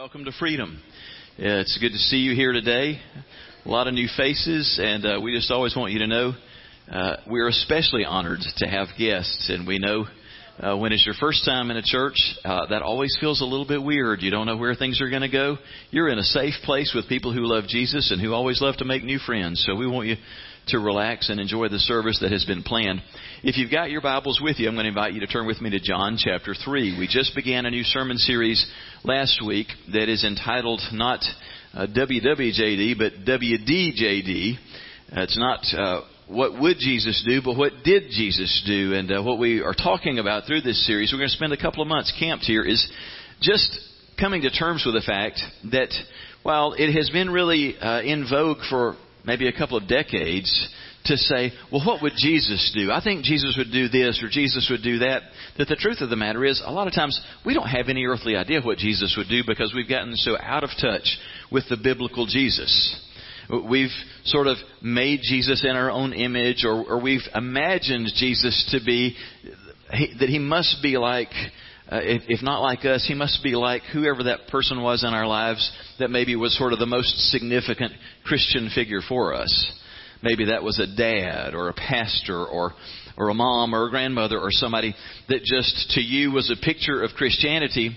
Welcome to Freedom. It's good to see you here today. A lot of new faces, and uh, we just always want you to know uh, we're especially honored to have guests, and we know uh, when it's your first time in a church, uh, that always feels a little bit weird. You don't know where things are going to go. You're in a safe place with people who love Jesus and who always love to make new friends. So we want you to relax and enjoy the service that has been planned. If you've got your Bibles with you, I'm going to invite you to turn with me to John chapter 3. We just began a new sermon series last week that is entitled not uh, WWJD, but WDJD. Uh, it's not uh, what would Jesus do, but what did Jesus do? And uh, what we are talking about through this series, we're going to spend a couple of months camped here, is just coming to terms with the fact that while it has been really uh, in vogue for maybe a couple of decades to say, well, what would Jesus do? I think Jesus would do this or Jesus would do that. That the truth of the matter is, a lot of times we don't have any earthly idea what Jesus would do because we've gotten so out of touch with the biblical Jesus. We've sort of made Jesus in our own image or, or we've imagined Jesus to be, that he must be like uh, if, if not like us, he must be like whoever that person was in our lives that maybe was sort of the most significant Christian figure for us. Maybe that was a dad or a pastor or or a mom or a grandmother or somebody that just to you was a picture of Christianity.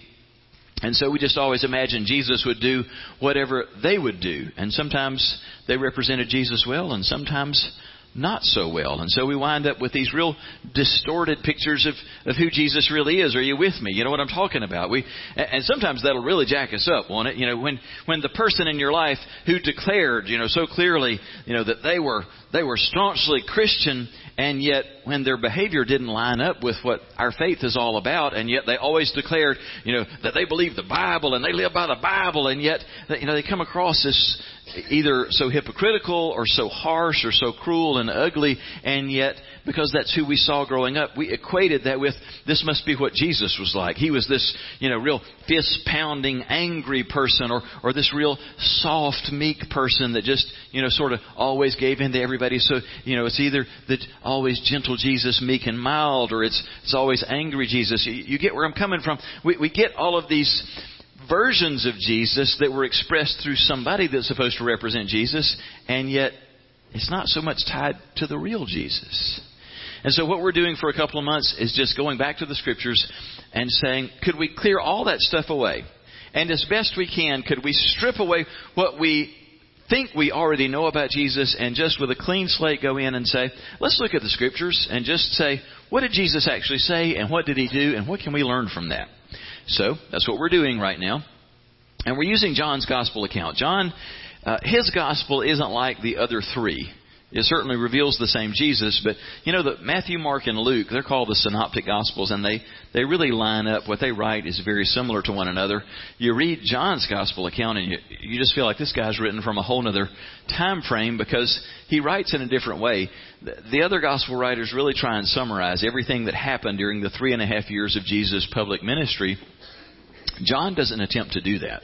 And so we just always imagined Jesus would do whatever they would do. And sometimes they represented Jesus well, and sometimes not so well. And so we wind up with these real distorted pictures of, of who Jesus really is. Are you with me? You know what I'm talking about? We, and sometimes that'll really jack us up, won't it? You know, when, when the person in your life who declared, you know, so clearly, you know, that they were, they were staunchly Christian and yet when their behavior didn't line up with what our faith is all about, and yet they always declared, you know, that they believe the Bible and they live by the Bible, and yet, you know, they come across as either so hypocritical or so harsh or so cruel and ugly, and yet because that's who we saw growing up, we equated that with this must be what Jesus was like. He was this, you know, real fist pounding, angry person, or or this real soft, meek person that just, you know, sort of always gave in to everybody. So, you know, it's either the always gentle Jesus, meek and mild, or it's it's always angry Jesus. You, you get where I'm coming from. We we get all of these versions of Jesus that were expressed through somebody that's supposed to represent Jesus, and yet it's not so much tied to the real Jesus. And so what we're doing for a couple of months is just going back to the scriptures and saying, could we clear all that stuff away? And as best we can, could we strip away what we think we already know about Jesus and just with a clean slate go in and say, let's look at the scriptures and just say, what did Jesus actually say and what did he do and what can we learn from that? So that's what we're doing right now. And we're using John's gospel account. John, uh, his gospel isn't like the other three. It certainly reveals the same Jesus, but you know that Matthew, Mark, and Luke, they're called the synoptic gospels and they, they really line up. What they write is very similar to one another. You read John's gospel account and you, you just feel like this guy's written from a whole other time frame because he writes in a different way. The, the other gospel writers really try and summarize everything that happened during the three and a half years of Jesus' public ministry. John doesn't attempt to do that.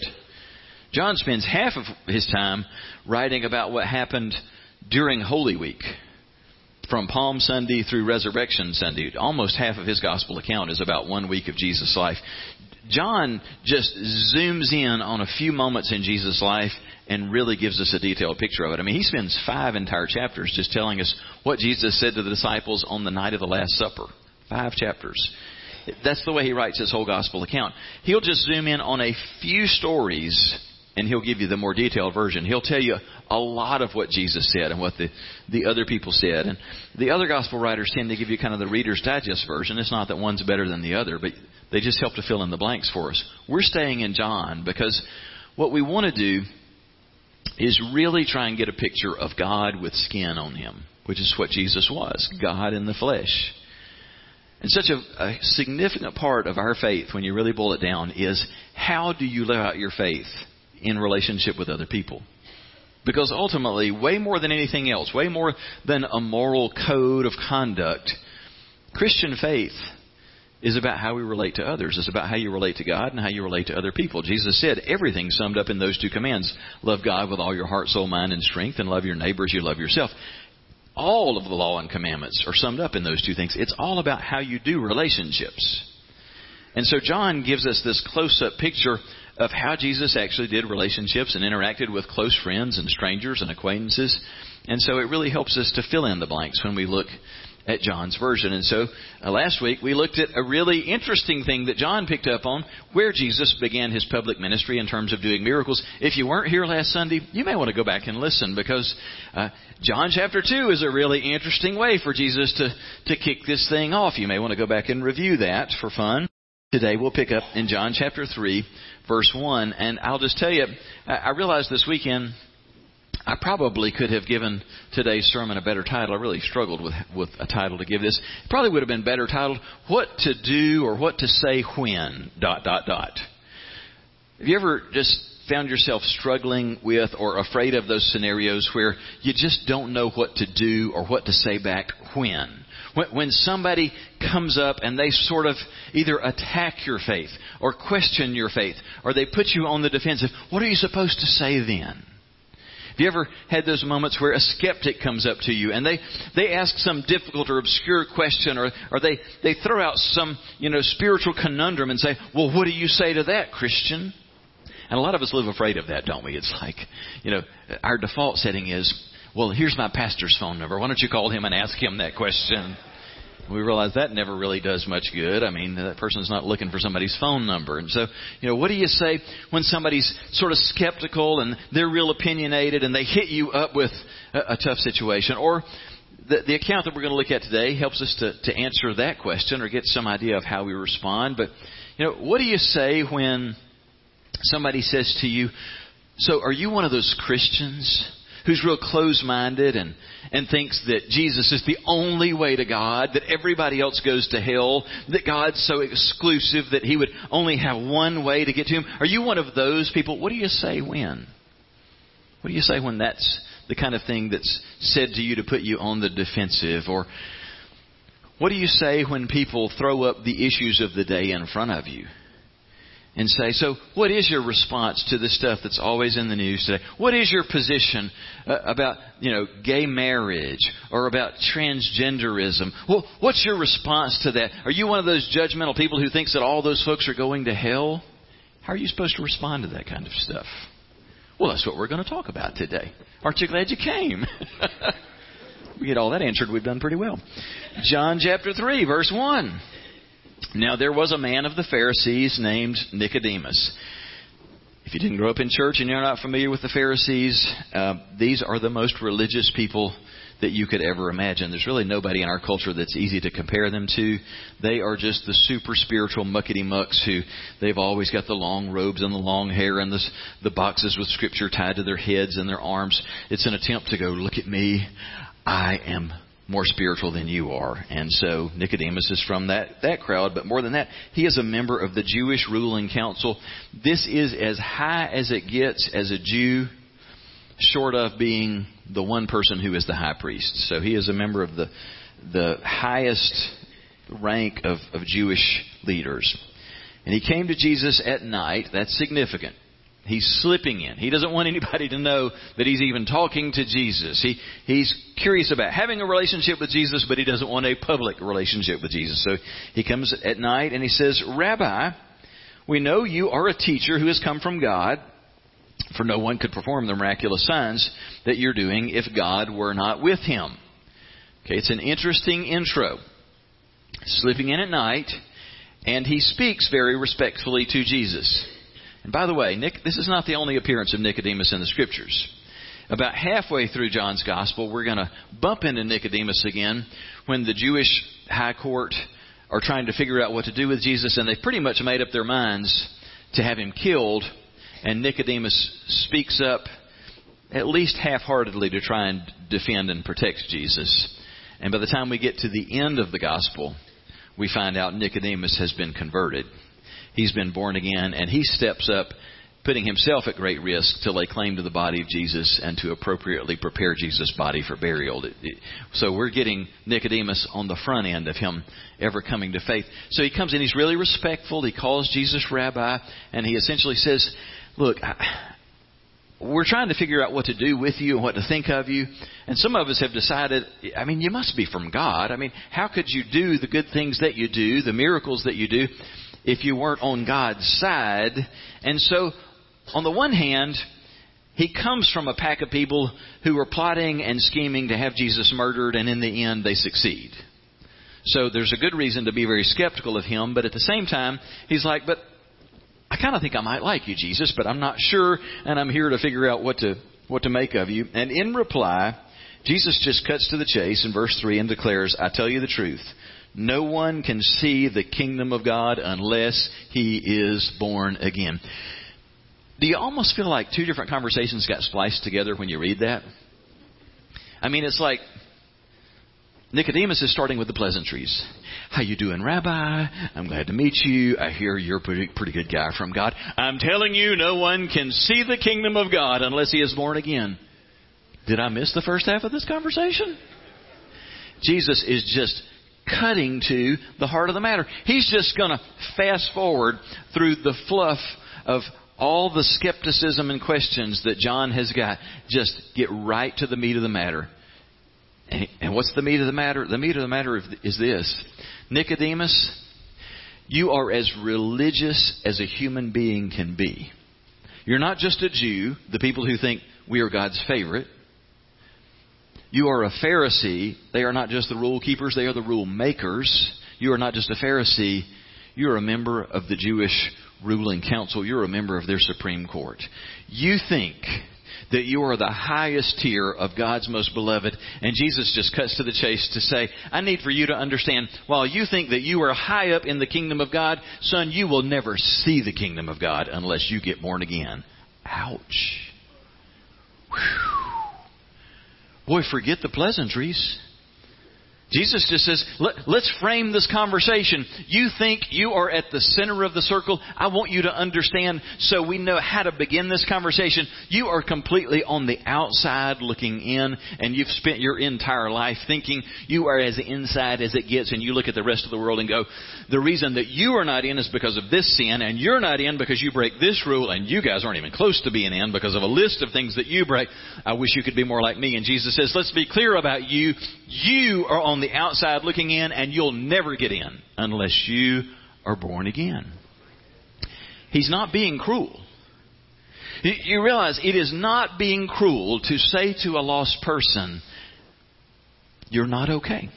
John spends half of his time writing about what happened during Holy Week, from Palm Sunday through Resurrection Sunday, almost half of his gospel account is about one week of Jesus' life. John just zooms in on a few moments in Jesus' life and really gives us a detailed picture of it. I mean, he spends five entire chapters just telling us what Jesus said to the disciples on the night of the Last Supper. Five chapters. That's the way he writes his whole gospel account. He'll just zoom in on a few stories and he'll give you the more detailed version. He'll tell you a lot of what Jesus said and what the, the other people said. And the other gospel writers tend to give you kind of the Reader's Digest version. It's not that one's better than the other, but they just help to fill in the blanks for us. We're staying in John because what we want to do is really try and get a picture of God with skin on him, which is what Jesus was God in the flesh. And such a, a significant part of our faith, when you really boil it down, is how do you live out your faith? In relationship with other people. Because ultimately, way more than anything else, way more than a moral code of conduct, Christian faith is about how we relate to others. It's about how you relate to God and how you relate to other people. Jesus said everything summed up in those two commands. Love God with all your heart, soul, mind, and strength, and love your neighbor as you love yourself. All of the law and commandments are summed up in those two things. It's all about how you do relationships. And so John gives us this close up picture of how Jesus actually did relationships and interacted with close friends and strangers and acquaintances. And so it really helps us to fill in the blanks when we look at John's version. And so uh, last week we looked at a really interesting thing that John picked up on where Jesus began his public ministry in terms of doing miracles. If you weren't here last Sunday, you may want to go back and listen because uh, John chapter 2 is a really interesting way for Jesus to, to kick this thing off. You may want to go back and review that for fun. Today we'll pick up in John chapter 3, verse 1. And I'll just tell you, I realized this weekend I probably could have given today's sermon a better title. I really struggled with with a title to give this. It probably would have been better titled "What to Do or What to Say When." Dot dot dot. Have you ever just found yourself struggling with or afraid of those scenarios where you just don't know what to do or what to say back when? When somebody comes up and they sort of either attack your faith or question your faith or they put you on the defensive, what are you supposed to say then? Have you ever had those moments where a skeptic comes up to you and they, they ask some difficult or obscure question or, or they, they throw out some, you know, spiritual conundrum and say, well, what do you say to that, Christian? And a lot of us live afraid of that, don't we? It's like, you know, our default setting is, well, here's my pastor's phone number. Why don't you call him and ask him that question? We realize that never really does much good. I mean, that person's not looking for somebody's phone number. And so, you know, what do you say when somebody's sort of skeptical and they're real opinionated and they hit you up with a, a tough situation? Or the, the account that we're going to look at today helps us to, to answer that question or get some idea of how we respond. But, you know, what do you say when somebody says to you, so are you one of those Christians who's real close minded and, and thinks that Jesus is the only way to God, that everybody else goes to hell, that God's so exclusive that he would only have one way to get to him. Are you one of those people? What do you say when? What do you say when that's the kind of thing that's said to you to put you on the defensive? Or what do you say when people throw up the issues of the day in front of you? And say, so what is your response to the stuff that's always in the news today? What is your position uh, about, you know, gay marriage or about transgenderism? Well, what's your response to that? Are you one of those judgmental people who thinks that all those folks are going to hell? How are you supposed to respond to that kind of stuff? Well, that's what we're going to talk about today. Aren't you glad you came? we get all that answered, we've done pretty well. John chapter 3, verse 1. Now there was a man of the Pharisees named Nicodemus. If you didn't grow up in church and you're not familiar with the Pharisees, uh, these are the most religious people that you could ever imagine. There's really nobody in our culture that's easy to compare them to. They are just the super spiritual muckety mucks who they've always got the long robes and the long hair and the, the boxes with scripture tied to their heads and their arms. It's an attempt to go, look at me. I am more spiritual than you are. And so Nicodemus is from that, that crowd, but more than that, he is a member of the Jewish ruling council. This is as high as it gets as a Jew, short of being the one person who is the high priest. So he is a member of the, the highest rank of, of Jewish leaders. And he came to Jesus at night. That's significant. He's slipping in. He doesn't want anybody to know that he's even talking to Jesus. He, he's curious about having a relationship with Jesus, but he doesn't want a public relationship with Jesus. So he comes at night and he says, Rabbi, we know you are a teacher who has come from God, for no one could perform the miraculous signs that you're doing if God were not with him. Okay, it's an interesting intro. Slipping in at night, and he speaks very respectfully to Jesus. And by the way, Nick, this is not the only appearance of Nicodemus in the scriptures. About halfway through John's gospel, we're going to bump into Nicodemus again when the Jewish high court are trying to figure out what to do with Jesus, and they've pretty much made up their minds to have him killed. And Nicodemus speaks up at least half heartedly to try and defend and protect Jesus. And by the time we get to the end of the gospel, we find out Nicodemus has been converted he's been born again, and he steps up, putting himself at great risk to lay claim to the body of Jesus and to appropriately prepare Jesus' body for burial. So we're getting Nicodemus on the front end of him ever coming to faith. So he comes in, he's really respectful, he calls Jesus rabbi, and he essentially says, Look, we're trying to figure out what to do with you and what to think of you. And some of us have decided, I mean, you must be from God. I mean, how could you do the good things that you do, the miracles that you do, if you weren't on God's side. And so, on the one hand, he comes from a pack of people who were plotting and scheming to have Jesus murdered, and in the end, they succeed. So there's a good reason to be very skeptical of him, but at the same time, he's like, but I kind of think I might like you, Jesus, but I'm not sure, and I'm here to figure out what to what to make of you. And in reply, Jesus just cuts to the chase in verse 3 and declares, I tell you the truth. No one can see the kingdom of God unless he is born again. Do you almost feel like two different conversations got spliced together when you read that? I mean, it's like Nicodemus is starting with the pleasantries. How you doing, Rabbi? I'm glad to meet you. I hear you're a pretty, pretty good guy from God. I'm telling you, no one can see the kingdom of God unless he is born again. Did I miss the first half of this conversation? Jesus is just cutting to the heart of the matter. He's just going to fast forward through the fluff of all the skepticism and questions that John has got. Just get right to the meat of the matter. And what's the meat of the matter? The meat of the matter is this Nicodemus, you are as religious as a human being can be. You're not just a Jew, the people who think we are God's favorite. You are a Pharisee. They are not just the rule keepers, they are the rule makers. You are not just a Pharisee, you're a member of the Jewish ruling council. You're a member of their Supreme Court. You think that you are the highest tier of God's most beloved. And Jesus just cuts to the chase to say, I need for you to understand, while you think that you are high up in the kingdom of God, son, you will never see the kingdom of God unless you get born again. Ouch. Whew. Boy, forget the pleasantries. Jesus just says, Let, us frame this conversation. You think you are at the center of the circle. I want you to understand so we know how to begin this conversation. You are completely on the outside looking in, and you've spent your entire life thinking you are as inside as it gets, and you look at the rest of the world and go, the reason that you are not in is because of this sin, and you're not in because you break this rule, and you guys aren't even close to being in because of a list of things that you break. I wish you could be more like me. And Jesus says, let's be clear about you. You are on the outside looking in, and you'll never get in unless you are born again. He's not being cruel. You realize it is not being cruel to say to a lost person, You're not okay.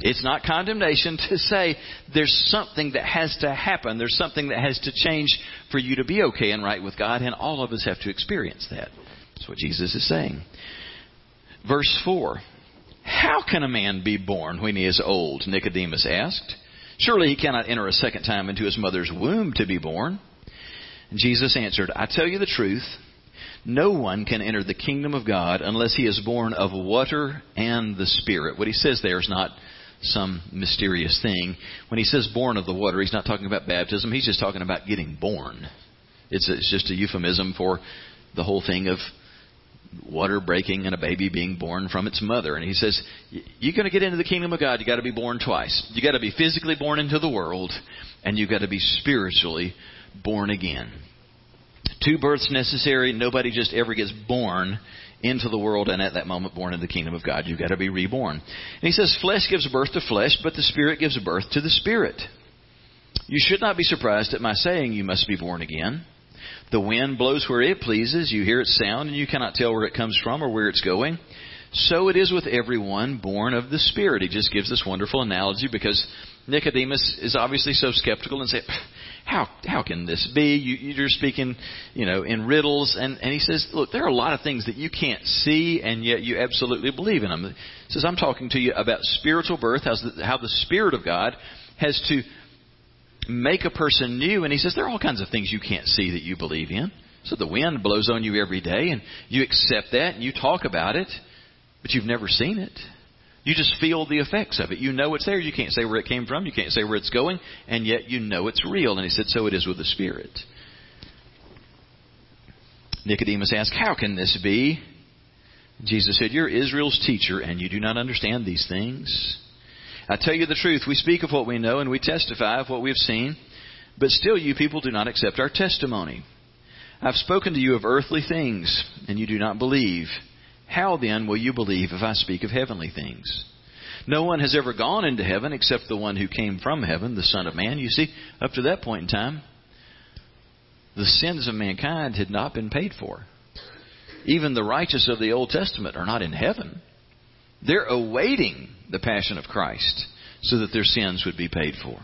It's not condemnation to say there's something that has to happen. There's something that has to change for you to be okay and right with God, and all of us have to experience that. That's what Jesus is saying. Verse 4 how can a man be born when he is old? Nicodemus asked. Surely he cannot enter a second time into his mother's womb to be born. Jesus answered, I tell you the truth. No one can enter the kingdom of God unless he is born of water and the Spirit. What he says there is not some mysterious thing. When he says born of the water, he's not talking about baptism. He's just talking about getting born. It's, it's just a euphemism for the whole thing of water breaking and a baby being born from its mother. And he says, you're going to get into the kingdom of God, you got to be born twice. You got to be physically born into the world, and you got to be spiritually born again. Two births necessary. Nobody just ever gets born into the world and at that moment born in the kingdom of God. You've got to be reborn. And he says, flesh gives birth to flesh, but the spirit gives birth to the spirit. You should not be surprised at my saying you must be born again. The wind blows where it pleases. You hear its sound, and you cannot tell where it comes from or where it's going. So it is with everyone born of the Spirit. He just gives this wonderful analogy because Nicodemus is obviously so skeptical and says, how how can this be? You, you're speaking, you know, in riddles, and and he says, look, there are a lot of things that you can't see, and yet you absolutely believe in them. He says, I'm talking to you about spiritual birth, how the, how the Spirit of God has to make a person new. And he says, there are all kinds of things you can't see that you believe in. So the wind blows on you every day, and you accept that, and you talk about it, but you've never seen it. You just feel the effects of it. You know it's there. You can't say where it came from. You can't say where it's going, and yet you know it's real. And he said, so it is with the Spirit. Nicodemus asked, How can this be? Jesus said, You're Israel's teacher, and you do not understand these things. I tell you the truth, we speak of what we know and we testify of what we have seen, but still you people do not accept our testimony. I've spoken to you of earthly things, and you do not believe. How then will you believe if I speak of heavenly things? No one has ever gone into heaven except the one who came from heaven, the Son of Man. You see, up to that point in time, the sins of mankind had not been paid for. Even the righteous of the Old Testament are not in heaven. They're awaiting the passion of Christ so that their sins would be paid for.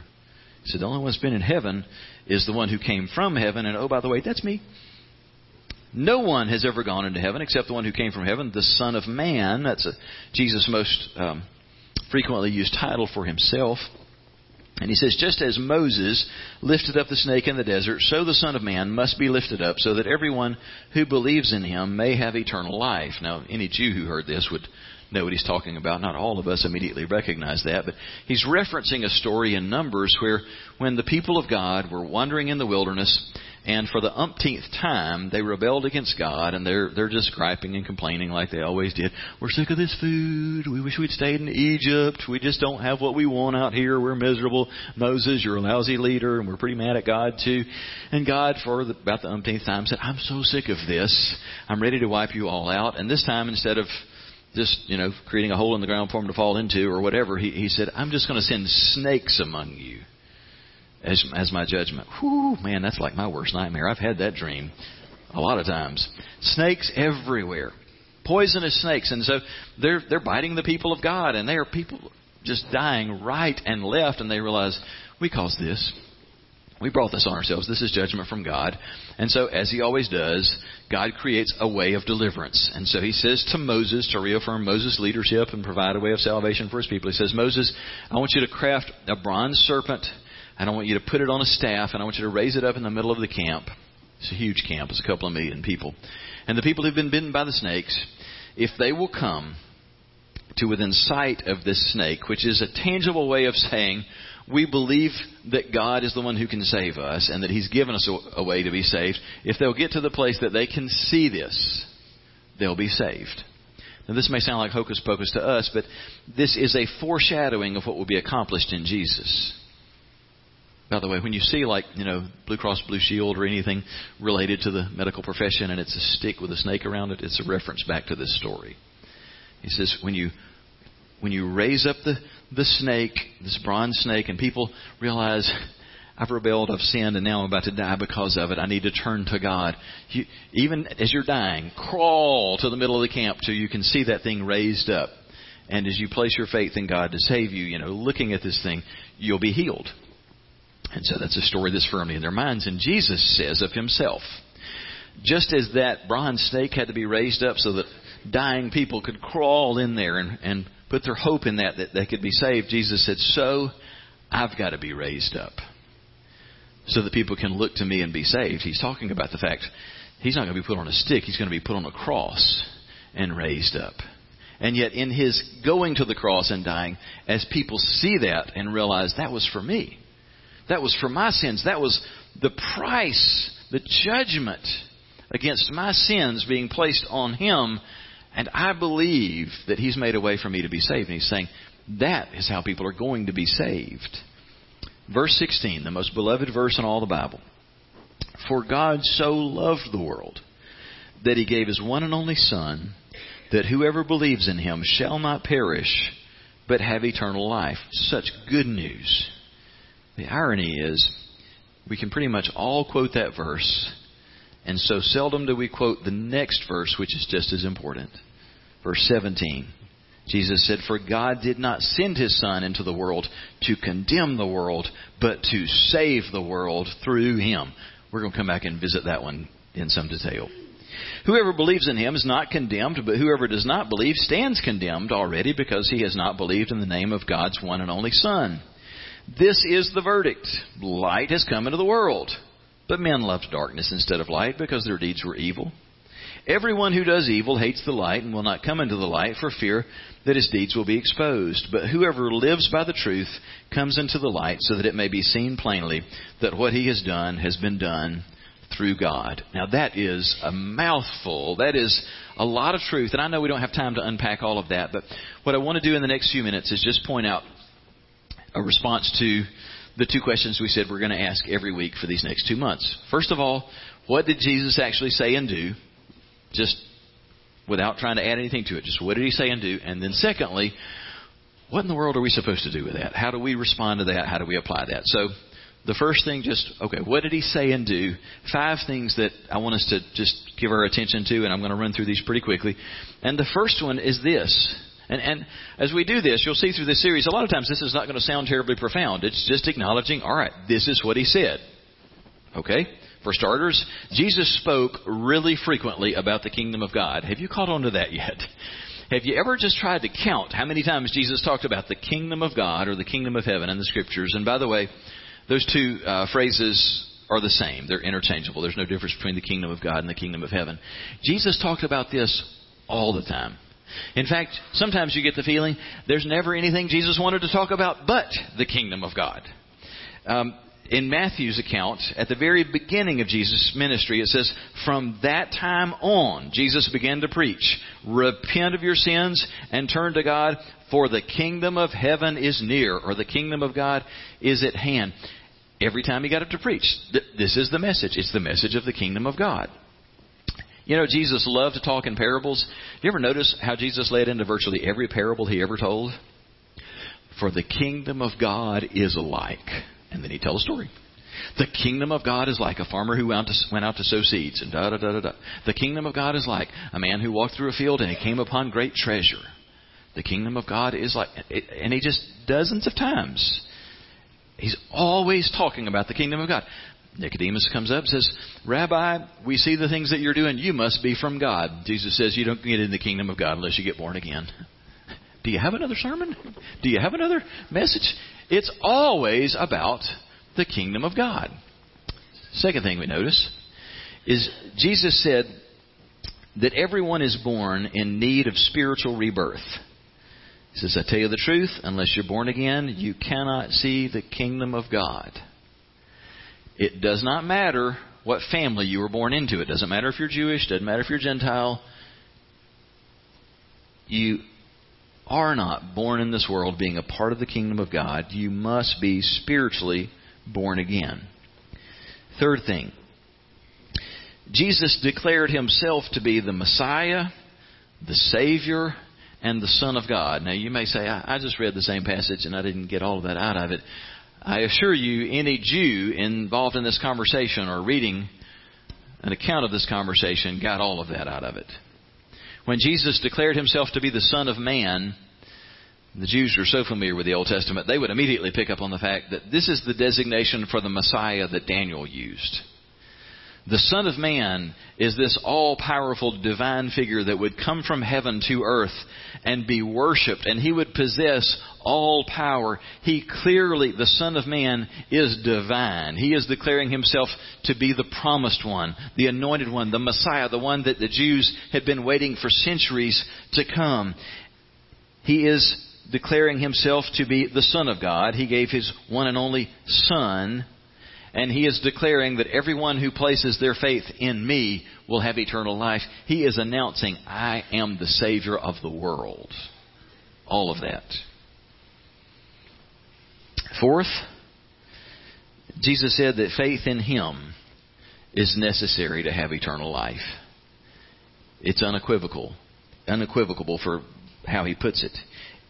He said, The only one that's been in heaven is the one who came from heaven. And oh, by the way, that's me. No one has ever gone into heaven except the one who came from heaven, the Son of Man. That's a, Jesus' most um, frequently used title for himself. And he says, just as Moses lifted up the snake in the desert, so the Son of Man must be lifted up, so that everyone who believes in him may have eternal life. Now, any Jew who heard this would know what he's talking about. Not all of us immediately recognize that, but he's referencing a story in Numbers where when the people of God were wandering in the wilderness and for the umpteenth time, they rebelled against God, and they're they're just griping and complaining like they always did. We're sick of this food. We wish we'd stayed in Egypt. We just don't have what we want out here. We're miserable. Moses, you're a lousy leader, and we're pretty mad at God too. And God, for the, about the umpteenth time, said, "I'm so sick of this. I'm ready to wipe you all out." And this time, instead of just you know creating a hole in the ground for them to fall into or whatever, he, he said, "I'm just going to send snakes among you." as, as my judgment. Whew, man, that's like my worst nightmare. I've had that dream a lot of times. Snakes everywhere, poisonous snakes, and so they're they're biting the people of God, and they are people just dying right and left, and they realize we caused this. We brought this on ourselves. This is judgment from God. And so, as he always does, God creates a way of deliverance. And so he says to Moses, to reaffirm Moses' leadership and provide a way of salvation for his people, he says, Moses, I want you to craft a bronze serpent and I want you to put it on a staff, and I want you to raise it up in the middle of the camp. It's a huge camp. It's a couple of million people. And the people who've been bitten by the snakes, if they will come to within sight of this snake, which is a tangible way of saying, we believe that God is the one who can save us and that He's given us a, a way to be saved. If they'll get to the place that they can see this, they'll be saved. Now, this may sound like hocus pocus to us, but this is a foreshadowing of what will be accomplished in Jesus. By the way, when you see like, you know, Blue Cross Blue Shield or anything related to the medical profession and it's a stick with a snake around it, it's a reference back to this story. He says when you when you raise up the, the snake, this bronze snake, and people realize I've rebelled, I've sinned, and now I'm about to die because of it. I need to turn to God. You, even as you're dying, crawl to the middle of the camp till you can see that thing raised up. And as you place your faith in God to save you, you know, looking at this thing, you'll be healed. And so that's a story that's firmly in their minds. And Jesus says of himself, just as that bronze snake had to be raised up so that dying people could crawl in there and, and put their hope in that, that they could be saved, Jesus said, So I've got to be raised up so that people can look to me and be saved. He's talking about the fact he's not going to be put on a stick, he's going to be put on a cross and raised up. And yet, in his going to the cross and dying, as people see that and realize that was for me, that was for my sins. That was the price, the judgment against my sins being placed on him. And I believe that he's made a way for me to be saved. And he's saying that is how people are going to be saved. Verse 16, the most beloved verse in all the Bible. For God so loved the world that he gave his one and only Son, that whoever believes in him shall not perish, but have eternal life. Such good news. The irony is, we can pretty much all quote that verse, and so seldom do we quote the next verse, which is just as important. Verse 17. Jesus said, For God did not send his Son into the world to condemn the world, but to save the world through him. We're going to come back and visit that one in some detail. Whoever believes in him is not condemned, but whoever does not believe stands condemned already because he has not believed in the name of God's one and only Son. This is the verdict. Light has come into the world. But men loved darkness instead of light because their deeds were evil. Everyone who does evil hates the light and will not come into the light for fear that his deeds will be exposed. But whoever lives by the truth comes into the light so that it may be seen plainly that what he has done has been done through God. Now that is a mouthful. That is a lot of truth. And I know we don't have time to unpack all of that, but what I want to do in the next few minutes is just point out a response to the two questions we said we're going to ask every week for these next two months. First of all, what did Jesus actually say and do? Just without trying to add anything to it. Just what did he say and do? And then secondly, what in the world are we supposed to do with that? How do we respond to that? How do we apply that? So, the first thing, just, okay, what did he say and do? Five things that I want us to just give our attention to, and I'm going to run through these pretty quickly. And the first one is this. And, and as we do this, you'll see through this series, a lot of times this is not going to sound terribly profound. It's just acknowledging, all right, this is what he said. Okay? For starters, Jesus spoke really frequently about the kingdom of God. Have you caught on to that yet? Have you ever just tried to count how many times Jesus talked about the kingdom of God or the kingdom of heaven in the scriptures? And by the way, those two uh, phrases are the same. They're interchangeable. There's no difference between the kingdom of God and the kingdom of heaven. Jesus talked about this all the time. In fact, sometimes you get the feeling there's never anything Jesus wanted to talk about but the kingdom of God. Um, in Matthew's account, at the very beginning of Jesus' ministry, it says, From that time on, Jesus began to preach, Repent of your sins and turn to God, for the kingdom of heaven is near, or the kingdom of God is at hand. Every time he got up to preach, this is the message. It's the message of the kingdom of God. You know, Jesus loved to talk in parables. You ever notice how Jesus led into virtually every parable he ever told? For the kingdom of God is like. And then he tells a story. The kingdom of God is like a farmer who went out to sow seeds, and da da da da da. The kingdom of God is like a man who walked through a field and he came upon great treasure. The kingdom of God is like, and he just dozens of times. He's always talking about the kingdom of God. Nicodemus comes up and says, Rabbi, we see the things that you're doing. You must be from God. Jesus says, You don't get in the kingdom of God unless you get born again. Do you have another sermon? Do you have another message? It's always about the kingdom of God. Second thing we notice is Jesus said that everyone is born in need of spiritual rebirth. He says, I tell you the truth, unless you're born again, you cannot see the kingdom of God. It does not matter what family you were born into. It doesn't matter if you're Jewish, it doesn't matter if you're Gentile. You are not born in this world being a part of the kingdom of God. You must be spiritually born again. Third thing, Jesus declared himself to be the Messiah, the Savior, and the Son of God. Now, you may say, I, just read the same passage and I didn't get all of that out of it. I assure you, any Jew involved in this conversation or reading an account of this conversation got all of that out of it. When Jesus declared himself to be the Son of Man, the Jews were so familiar with the Old Testament, they would immediately pick up on the fact that this is the designation for the Messiah that Daniel used. The Son of Man is this all powerful divine figure that would come from heaven to earth and be worshiped, and he would possess all power. He clearly, the Son of Man, is divine. He is declaring himself to be the promised one, the anointed one, the Messiah, the one that the Jews had been waiting for centuries to come. He is declaring himself to be the Son of God. He gave his one and only Son and he is declaring that everyone who places their faith in me will have eternal life. He is announcing, I am the Savior of the world. All of that. Fourth, Jesus said that faith in him is necessary to have eternal life. It's unequivocal, unequivocal for how he puts it.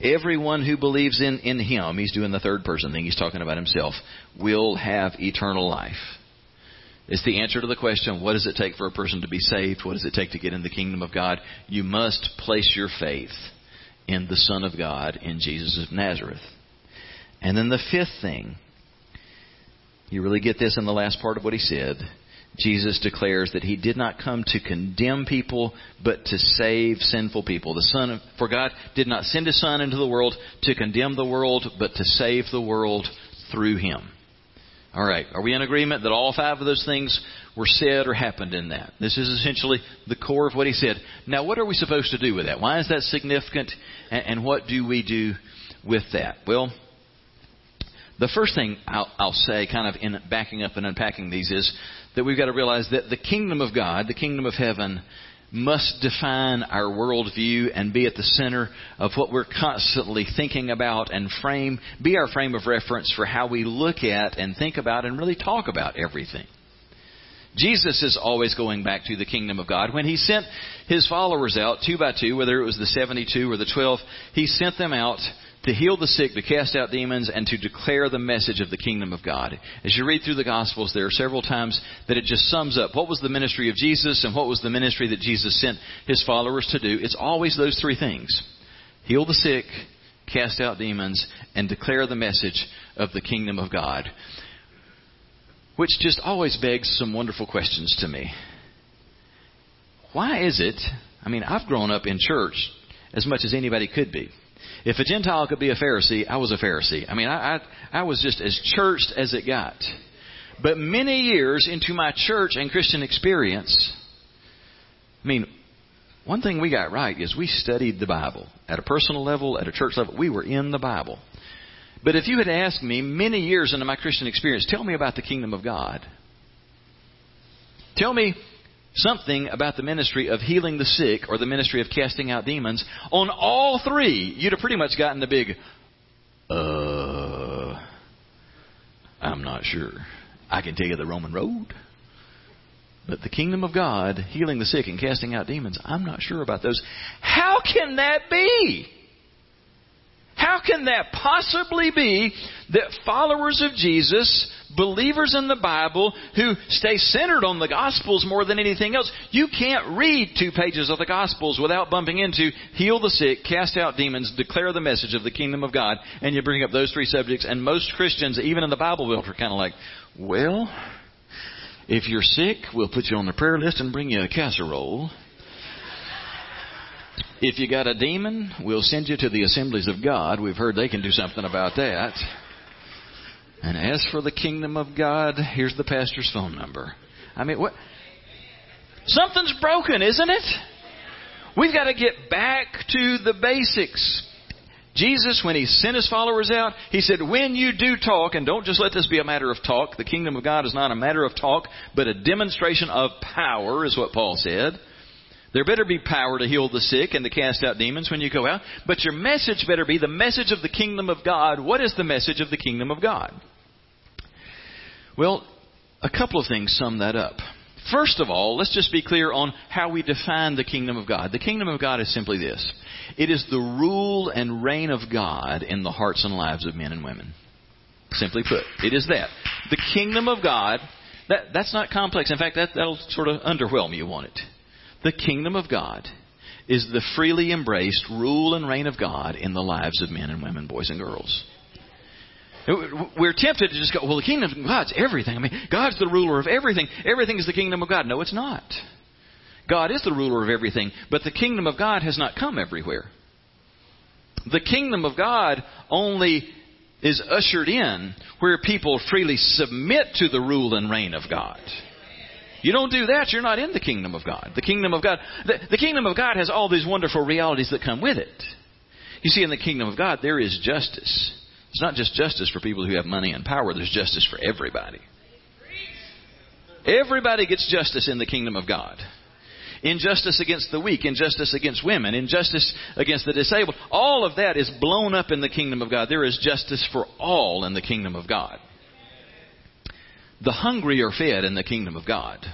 Everyone who believes in, in him, he's doing the third person thing, he's talking about himself, will have eternal life. It's the answer to the question what does it take for a person to be saved? What does it take to get in the kingdom of God? You must place your faith in the Son of God, in Jesus of Nazareth. And then the fifth thing, you really get this in the last part of what he said Jesus declares that he did not come to condemn people, but to save sinful people. The Son of, for God did not send his Son into the world to condemn the world, but to save the world through him. All right, are we in agreement that all five of those things were said or happened in that? This is essentially the core of what he said. Now, what are we supposed to do with that? Why is that significant? And what do we do with that? Well, the first thing I'll, I'll say, kind of in backing up and unpacking these, is that we've got to realize that the kingdom of God, the kingdom of heaven, must define our worldview and be at the center of what we're constantly thinking about and frame, be our frame of reference for how we look at and think about and really talk about everything. Jesus is always going back to the kingdom of God. When he sent his followers out two by two, whether it was the 72 or the 12, he sent them out to heal the sick, to cast out demons, and to declare the message of the kingdom of God. As you read through the Gospels, there are several times that it just sums up what was the ministry of Jesus and what was the ministry that Jesus sent his followers to do. It's always those three things heal the sick, cast out demons, and declare the message of the kingdom of God. Which just always begs some wonderful questions to me. Why is it? I mean, I've grown up in church as much as anybody could be. If a Gentile could be a Pharisee, I was a Pharisee. I mean, I, I, I was just as churched as it got. But many years into my church and Christian experience, I mean, one thing we got right is we studied the Bible. At a personal level, at a church level, we were in the Bible. But if you had asked me many years into my Christian experience, tell me about the kingdom of God. Tell me something about the ministry of healing the sick or the ministry of casting out demons, on all three, you'd have pretty much gotten the big, uh, I'm not sure. I can tell you the Roman road. But the kingdom of God, healing the sick and casting out demons, I'm not sure about those. How can that be? How can that possibly be that followers of Jesus, believers in the Bible, who stay centered on the Gospels more than anything else, you can't read two pages of the Gospels without bumping into heal the sick, cast out demons, declare the message of the kingdom of God, and you bring up those three subjects, and most Christians, even in the Bible Belt, are kind of like, well, if you're sick, we'll put you on the prayer list and bring you a casserole. If you got a demon, we'll send you to the assemblies of God. We've heard they can do something about that. And as for the kingdom of God, here's the pastor's phone number. I mean, what? Something's broken, isn't it? We've got to get back to the basics. Jesus, when he sent his followers out, he said, when you do talk, and don't just let this be a matter of talk, the kingdom of God is not a matter of talk, but a demonstration of power, is what Paul said. There better be power to heal the sick and to cast out demons when you go out. But your message better be the message of the kingdom of God. What is the message of the kingdom of God? Well, a couple of things sum that up. First of all, let's just be clear on how we define the kingdom of God. The kingdom of God is simply this it is the rule and reign of God in the hearts and lives of men and women. Simply put, it is that. The kingdom of God, that, that's not complex. In fact, that, that'll sort of underwhelm you, won't it? The kingdom of God is the freely embraced rule and reign of God in the lives of men and women, boys and girls. We're tempted to just go, well, the kingdom of God's everything. I mean, God's the ruler of everything. Everything is the kingdom of God. No, it's not. God is the ruler of everything, but the kingdom of God has not come everywhere. The kingdom of God only is ushered in where people freely submit to the rule and reign of God. You don't do that, you're not in the kingdom of God. The kingdom of God, the, the kingdom of God has all these wonderful realities that come with it. You see, in the kingdom of God, there is justice. It's not just justice for people who have money and power, there's justice for everybody. Everybody gets justice in the kingdom of God. Injustice against the weak, injustice against women, injustice against the disabled. All of that is blown up in the kingdom of God. There is justice for all in the kingdom of God. The hungry are fed in the kingdom of God.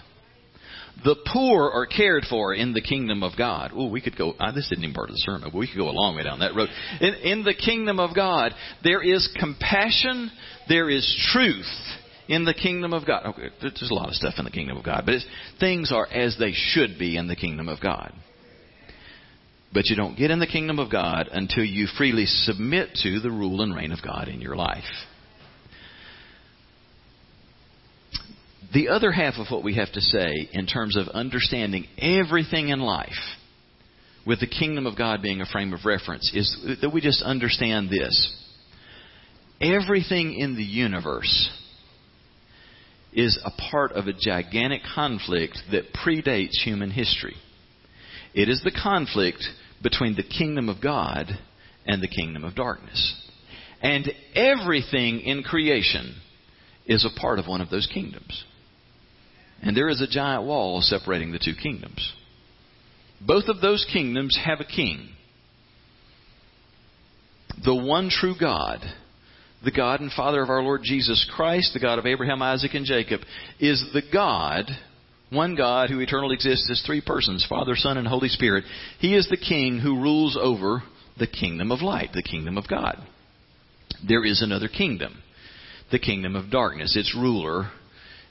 The poor are cared for in the kingdom of God. Oh, we could go, uh, this isn't even part of the sermon, but we could go a long way down that road. In, in the kingdom of God, there is compassion, there is truth in the kingdom of God. Okay, there's a lot of stuff in the kingdom of God, but things are as they should be in the kingdom of God. But you don't get in the kingdom of God until you freely submit to the rule and reign of God in your life. The other half of what we have to say in terms of understanding everything in life, with the kingdom of God being a frame of reference, is that we just understand this. Everything in the universe is a part of a gigantic conflict that predates human history. It is the conflict between the kingdom of God and the kingdom of darkness. And everything in creation is a part of one of those kingdoms. And there is a giant wall separating the two kingdoms. Both of those kingdoms have a king. The one true God, the God and Father of our Lord Jesus Christ, the God of Abraham, Isaac, and Jacob, is the God, one God who eternally exists as three persons Father, Son, and Holy Spirit. He is the king who rules over the kingdom of light, the kingdom of God. There is another kingdom, the kingdom of darkness. Its ruler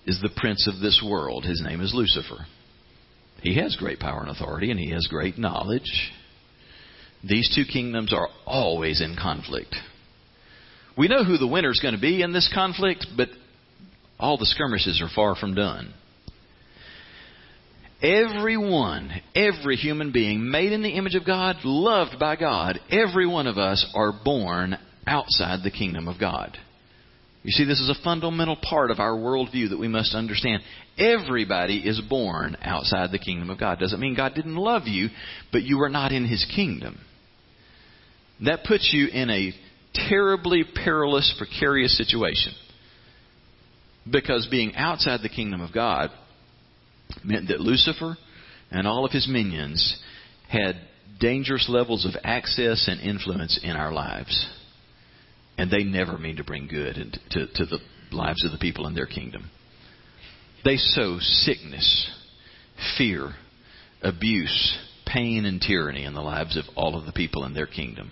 is the prince of this world. His name is Lucifer. He has great power and authority, and he has great knowledge. These two kingdoms are always in conflict. We know who the winner is going to be in this conflict, but all the skirmishes are far from done. Everyone, every human being made in the image of God, loved by God, every one of us are born outside the kingdom of God. You see, this is a fundamental part of our worldview that we must understand. Everybody is born outside the kingdom of God. Doesn't mean God didn't love you, but you are not in His kingdom. That puts you in a terribly perilous, precarious situation. Because being outside the kingdom of God meant that Lucifer and all of his minions had dangerous levels of access and influence in our lives. And they never mean to bring good to, to the lives of the people in their kingdom. They sow sickness, fear, abuse, pain, and tyranny in the lives of all of the people in their kingdom.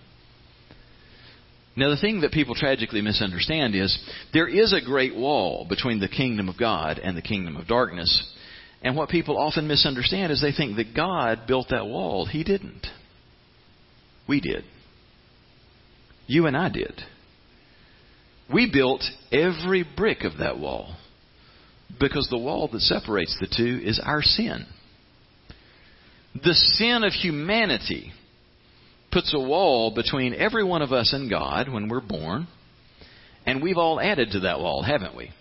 Now, the thing that people tragically misunderstand is there is a great wall between the kingdom of God and the kingdom of darkness. And what people often misunderstand is they think that God built that wall. He didn't. We did. You and I did. We built every brick of that wall because the wall that separates the two is our sin. The sin of humanity puts a wall between every one of us and God when we're born, and we've all added to that wall, haven't we?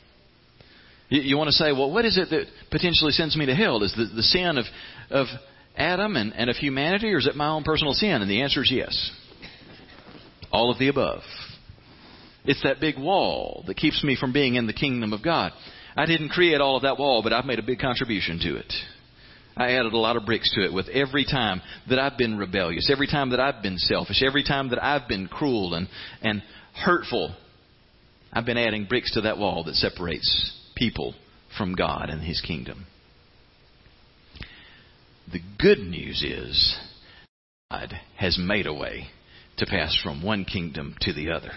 You, want to say, well, what is it that potentially sends me to hell? Is the, the sin of, of Adam and, and of humanity, or is it my own personal sin? And the answer is yes. All of the above. It's that big wall that keeps me from being in the kingdom of God. I didn't create all of that wall, but I've made a big contribution to it. I added a lot of bricks to it with every time that I've been rebellious, every time that I've been selfish, every time that I've been cruel and, and hurtful. I've been adding bricks to that wall that separates people from God and His kingdom. The good news is God has made a way to pass from one kingdom to the other.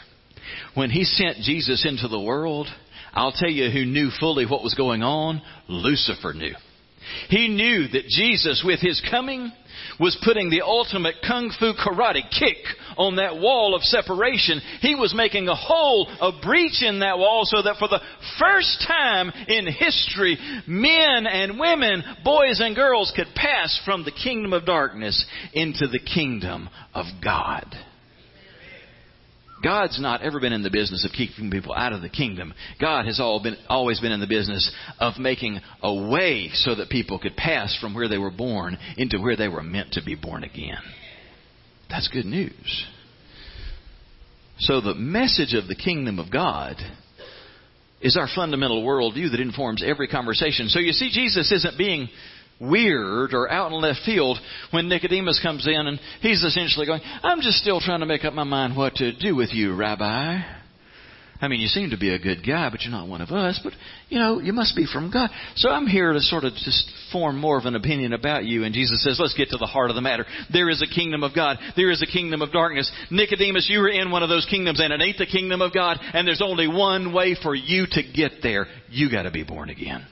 When He sent Jesus into the world, I'll tell you who knew fully what was going on. Lucifer knew. He knew that Jesus, with his coming, was putting the ultimate kung fu karate kick on that wall of separation. He was making a hole, a breach in that wall so that for the first time in history, men and women, boys and girls could pass from the kingdom of darkness into the kingdom of God. God's not ever been in the business of keeping people out of the kingdom. God has all been, always been in the business of making a way so that people could pass from where they were born into where they were meant to be born again. That's good news. So the message of the kingdom of God is our fundamental worldview that informs every conversation. So you see, Jesus isn't being weird or out in left field when Nicodemus comes in and he's essentially going, I'm just still trying to make up my mind what to do with you, Rabbi. I mean, you seem to be a good guy, but you're not one of us. But, you know, you must be from God. So I'm here to sort of just form more of an opinion about you. And Jesus says, let's get to the heart of the matter. There is a kingdom of God. There is a kingdom of darkness. Nicodemus, you are in one of those kingdoms, and it ain't the kingdom of God. And there's only one way for you to get there. You got to be born again.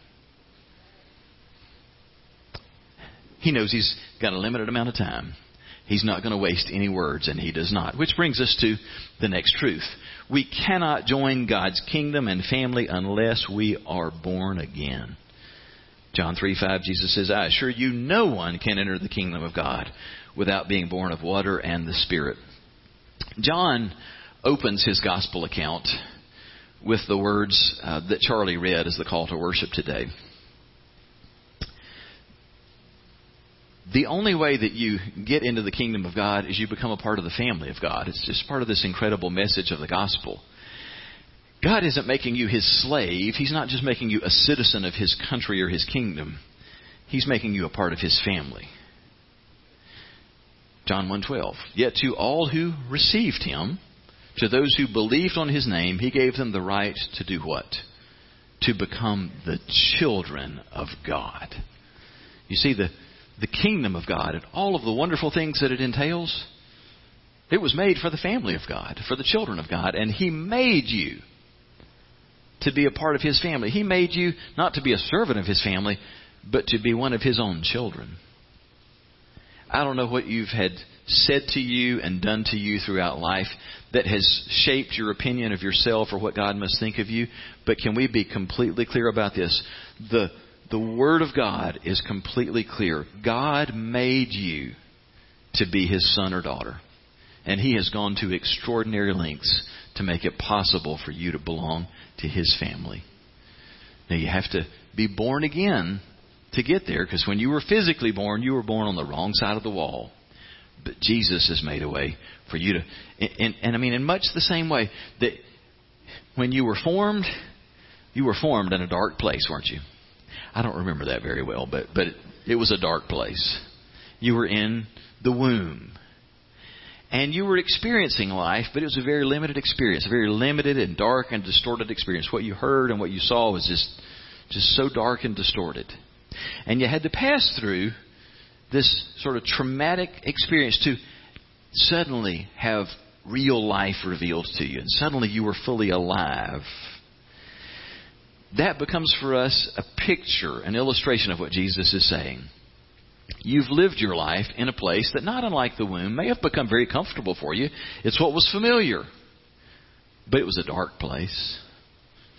He knows he's got a limited amount of time. He's not going to waste any words, and he does not. Which brings us to the next truth. We cannot join God's kingdom and family unless we are born again. John 3 5, Jesus says, I assure you, no one can enter the kingdom of God without being born of water and the Spirit. John opens his gospel account with the words uh, that Charlie read as the call to worship today. The only way that you get into the kingdom of God is you become a part of the family of God. It's just part of this incredible message of the gospel. God isn't making you his slave. He's not just making you a citizen of his country or his kingdom. He's making you a part of his family. John 1:12. Yet to all who received him, to those who believed on his name, he gave them the right to do what? To become the children of God. You see the the kingdom of God and all of the wonderful things that it entails, It was made for the family of God, for the children of God, and He made you to be a part of His family. He made you not to be a servant of His family, but to be one of His own children. I don't know what you've had said to you and done to you throughout life that has shaped your opinion of yourself or what God must think of you, but can we be completely clear about this? The, the Word of God is completely clear. God made you to be His son or daughter. And He has gone to extraordinary lengths to make it possible for you to belong to His family. Now you have to be born again to get there because when you were physically born, you were born on the wrong side of the wall. But Jesus has made a way for you to, and, and, and I mean, in much the same way that when you were formed, you were formed in a dark place, weren't you? I don't remember that very well, but but it was a dark place. You were in the womb. And you were experiencing life, but it was a very limited experience, a very limited and dark and distorted experience. What you heard and what you saw was just just so dark and distorted. And you had to pass through this sort of traumatic experience to suddenly have real life revealed to you. And suddenly you were fully alive. That becomes for us a picture, an illustration of what Jesus is saying. You've lived your life in a place that, not unlike the womb, may have become very comfortable for you. It's what was familiar. But it was a dark place.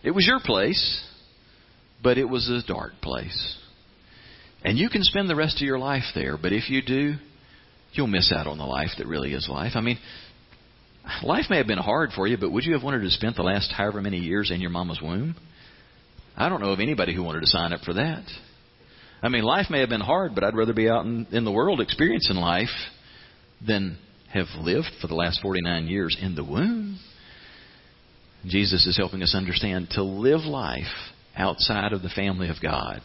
It was your place, but it was a dark place. And you can spend the rest of your life there, but if you do, you'll miss out on the life that really is life. I mean, life may have been hard for you, but would you have wanted to spend the last however many years in your mama's womb? I don't know of anybody who wanted to sign up for that. I mean, life may have been hard, but I'd rather be out in, in the world experiencing life than have lived for the last 49 years in the womb. Jesus is helping us understand to live life outside of the family of God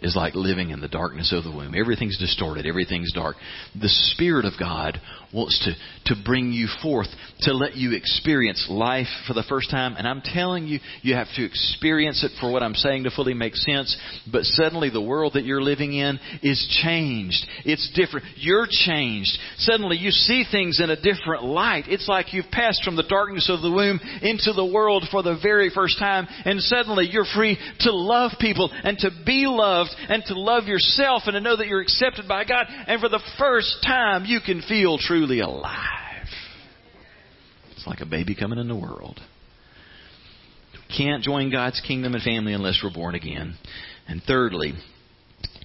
is like living in the darkness of the womb. Everything's distorted, everything's dark. The Spirit of God wants to, to bring you forth, to let you experience life for the first time. And I'm telling you, you have to experience it for what I'm saying to fully make sense. But suddenly the world that you're living in is changed. It's different. You're changed. Suddenly you see things in a different light. It's like you've passed from the darkness of the womb into the world for the very first time. And suddenly you're free to love people and to be loved loved and to love yourself and to know that you're accepted by God. And for the first time, you can feel truly alive. It's like a baby coming in the world. Can't join God's kingdom and family unless we're born again. And thirdly,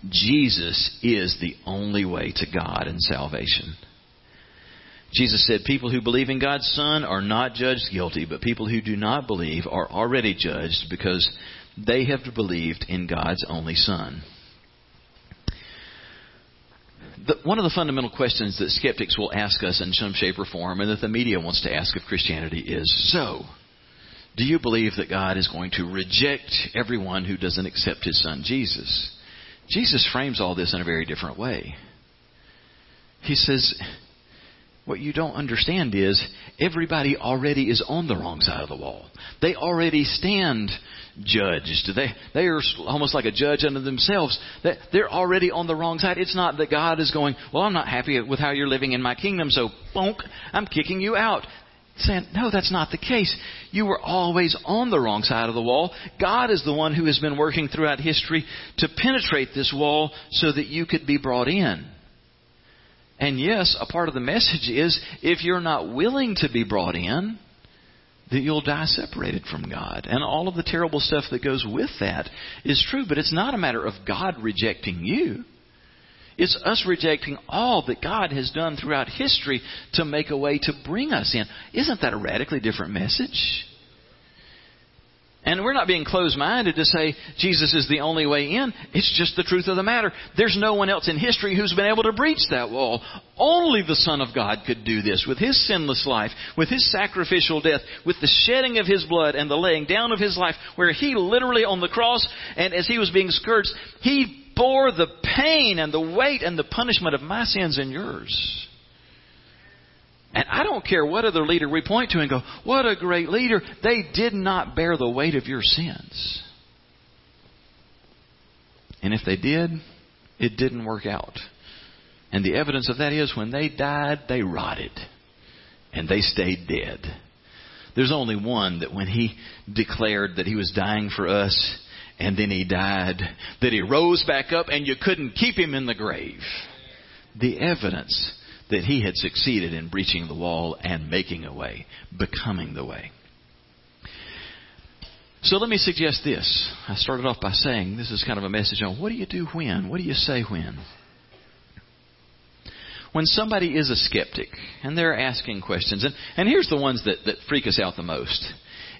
Jesus is the only way to God and salvation. Jesus said, People who believe in God's Son are not judged guilty, but people who do not believe are already judged because they have believed in God's only Son. The, one of the fundamental questions that skeptics will ask us in some shape or form, and that the media wants to ask of Christianity, is so, do you believe that God is going to reject everyone who doesn't accept his son Jesus? Jesus frames all this in a very different way. He says, what you don't understand is everybody already is on the wrong side of the wall. They already stand judged. They they are almost like a judge unto themselves. They're already on the wrong side. It's not that God is going, well, I'm not happy with how you're living in my kingdom, so bonk, I'm kicking you out. Saying, no, that's not the case. You were always on the wrong side of the wall. God is the one who has been working throughout history to penetrate this wall so that you could be brought in. And yes, a part of the message is if you're not willing to be brought in, that you'll die separated from God. And all of the terrible stuff that goes with that is true, but it's not a matter of God rejecting you. It's us rejecting all that God has done throughout history to make a way to bring us in. Isn't that a radically different message? And we're not being closed minded to say Jesus is the only way in. It's just the truth of the matter. There's no one else in history who's been able to breach that wall. Only the Son of God could do this with His sinless life, with His sacrificial death, with the shedding of His blood and the laying down of His life, where He literally on the cross and as He was being scourged, He bore the pain and the weight and the punishment of my sins and yours. And I don't care what other leader we point to and go, what a great leader. They did not bear the weight of your sins. And if they did, it didn't work out. And the evidence of that is when they died, they rotted. and they stayed dead. There's only one that when he declared that he was dying for us and then he died, that he rose back up and you couldn't keep him in the grave. The evidence that he had succeeded in breaching the wall and making a way, becoming the way. So let me suggest this. I started off by saying this is kind of a message on what do you do when? What do you say when? When somebody is a skeptic and they're asking questions, and, and here's the ones that, that freak us out the most.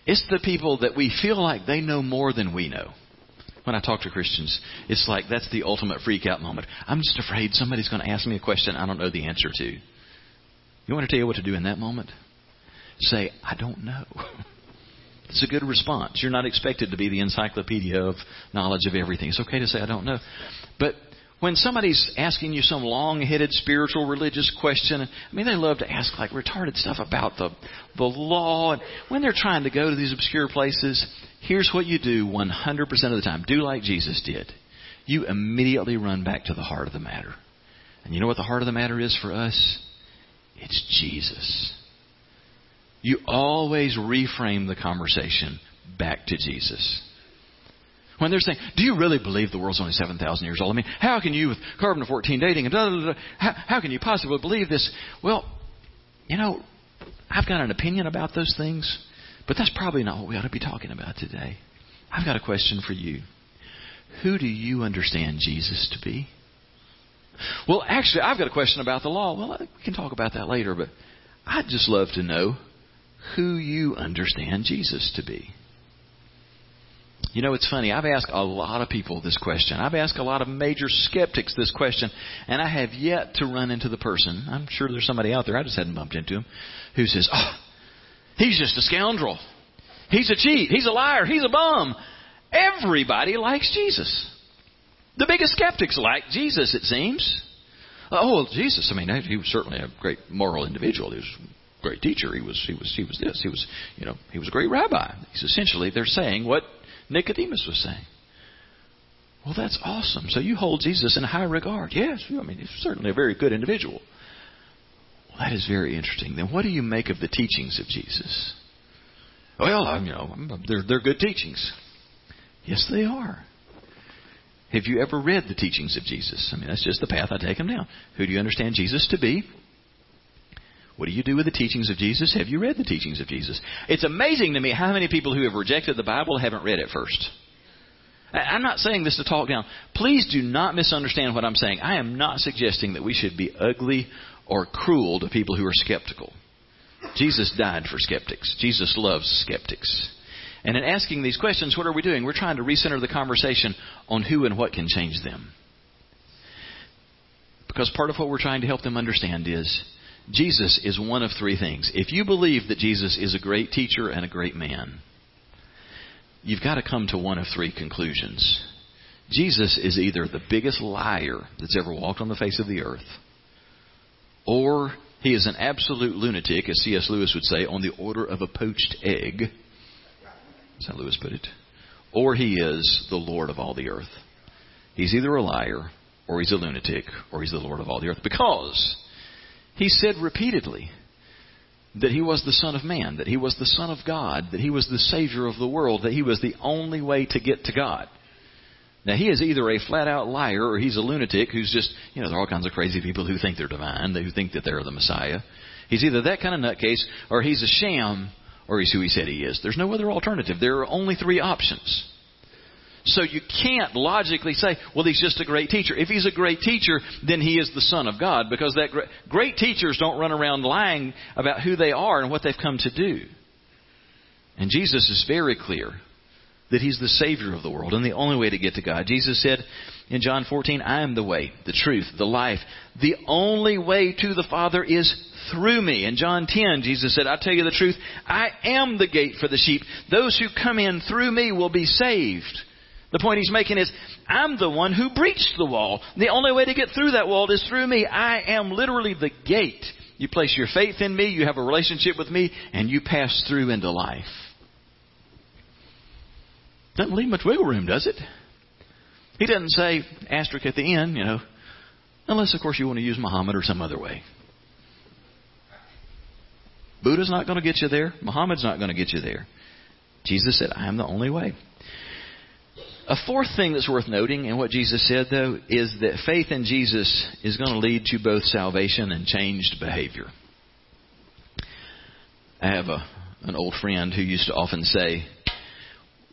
It's the people that we feel like they know more than we know. When I talk to Christians, it's like that's the ultimate freak out moment. I'm just afraid somebody's going to ask me a question I don't know the answer to. You want to tell you what to do in that moment? Say, I don't know. It's a good response. You're not expected to be the encyclopedia of knowledge of everything. It's okay to say, I don't know. But when somebody's asking you some long-headed spiritual religious question, I mean, they love to ask like retarded stuff about the the law. And when they're trying to go to these obscure places, here's what you do 100% of the time. Do like Jesus did. You immediately run back to the heart of the matter. And you know what the heart of the matter is for us? It's Jesus. You always reframe the conversation back to Jesus. When they're saying, "Do you really believe the world's only seven thousand years old?" I mean, how can you, with carbon fourteen dating and how, how can you possibly believe this? Well, you know, I've got an opinion about those things, but that's probably not what we ought to be talking about today. I've got a question for you. Who do you understand Jesus to be? Well, actually, I've got a question about the law. Well, we can talk about that later, but I'd just love to know who you understand Jesus to be. You know, it's funny. I've asked a lot of people this question. I've asked a lot of major skeptics this question, and I have yet to run into the person. I'm sure there's somebody out there. I just hadn't bumped into him who says, "Oh, he's just a scoundrel. He's a cheat. He's a liar. He's a bum." Everybody likes Jesus. The biggest skeptics like Jesus, it seems. Uh, oh, well, Jesus. I mean, he was certainly a great moral individual. He was a great teacher. He was he was he was this. He was you know he was a great rabbi. He's essentially they're saying what Nicodemus was saying. Well, that's awesome. So you hold Jesus in high regard. Yes, I mean he's certainly a very good individual. That is very interesting. Then what do you make of the teachings of Jesus? Well, I'm, you know, they're they're good teachings. Yes, they are. Have you ever read the teachings of Jesus? I mean, that's just the path I take them down. Who do you understand Jesus to be? What do you do with the teachings of Jesus? Have you read the teachings of Jesus? It's amazing to me how many people who have rejected the Bible haven't read it first. I'm not saying this to talk down. Please do not misunderstand what I'm saying. I am not suggesting that we should be ugly or cruel to people who are skeptical. Jesus died for skeptics. Jesus loves skeptics. And in asking these questions, what are we doing? We're trying to recenter the conversation on who and what can change them. Because part of what we're trying to help them understand is Jesus is one of three things. If you believe that Jesus is a great teacher and a great man, you've got to come to one of three conclusions. Jesus is either the biggest liar that's ever walked on the face of the earth, or he is an absolute lunatic, as C.S. Lewis would say, on the order of a poached egg. That's how Lewis put it. Or he is the Lord of all the earth. He's either a liar, or he's a lunatic, or he's the Lord of all the earth. Because he said repeatedly that he was the Son of Man, that he was the Son of God, that he was the Savior of the world, that he was the only way to get to God. Now, he is either a flat out liar or he's a lunatic who's just, you know, there are all kinds of crazy people who think they're divine, who think that they're the Messiah. He's either that kind of nutcase or he's a sham or he's who he said he is. There's no other alternative. There are only three options. So you can't logically say, well, he's just a great teacher. If he's a great teacher, then he is the Son of God, because that great, great teachers don't run around lying about who they are and what they've come to do. And Jesus is very clear that he's the Savior of the world and the only way to get to God. Jesus said in John 14, I am the way, the truth, the life. The only way to the Father is through me. In John 10, Jesus said, I tell you the truth, I am the gate for the sheep. Those who come in through me will be saved. The point he's making is, I'm the one who breached the wall. The only way to get through that wall is through me. I am literally the gate. You place your faith in me, you have a relationship with me, and you pass through into life. Doesn't leave much wiggle room, does it? He doesn't say asterisk at the end, you know, unless, of course, you want to use Muhammad or some other way. Buddha's not going to get you there. Muhammad's not going to get you there. Jesus said, I am the only way. A fourth thing that's worth noting in what Jesus said, though, is that faith in Jesus is going to lead to both salvation and changed behavior. I have a, an old friend who used to often say,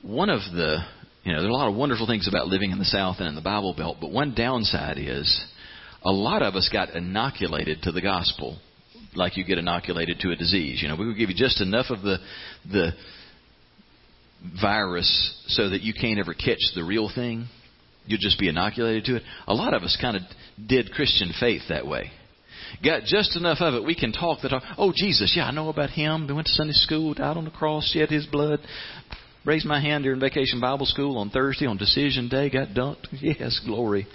one of the, you know, there are a lot of wonderful things about living in the South and in the Bible Belt, but one downside is a lot of us got inoculated to the gospel like you get inoculated to a disease. You know, we would give you just enough of the the virus so that you can't ever catch the real thing. You'll just be inoculated to it. A lot of us kind of did Christian faith that way. Got just enough of it. We can talk that, talk, oh, Jesus, yeah, I know about him. They went to Sunday school, died on the cross, shed his blood. Raised my hand during vacation Bible school on Thursday on decision day, got dunked. Yes, glory.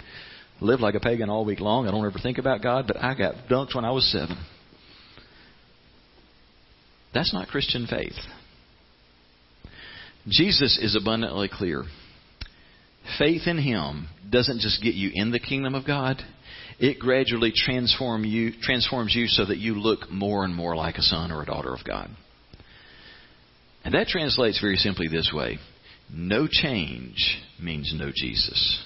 Lived like a pagan all week long. I don't ever think about God, but I got dunked when I was seven. That's not Christian faith. Jesus is abundantly clear. Faith in Him doesn't just get you in the kingdom of God, it gradually transform you, transforms you so that you look more and more like a son or a daughter of God. And that translates very simply this way no change means no Jesus.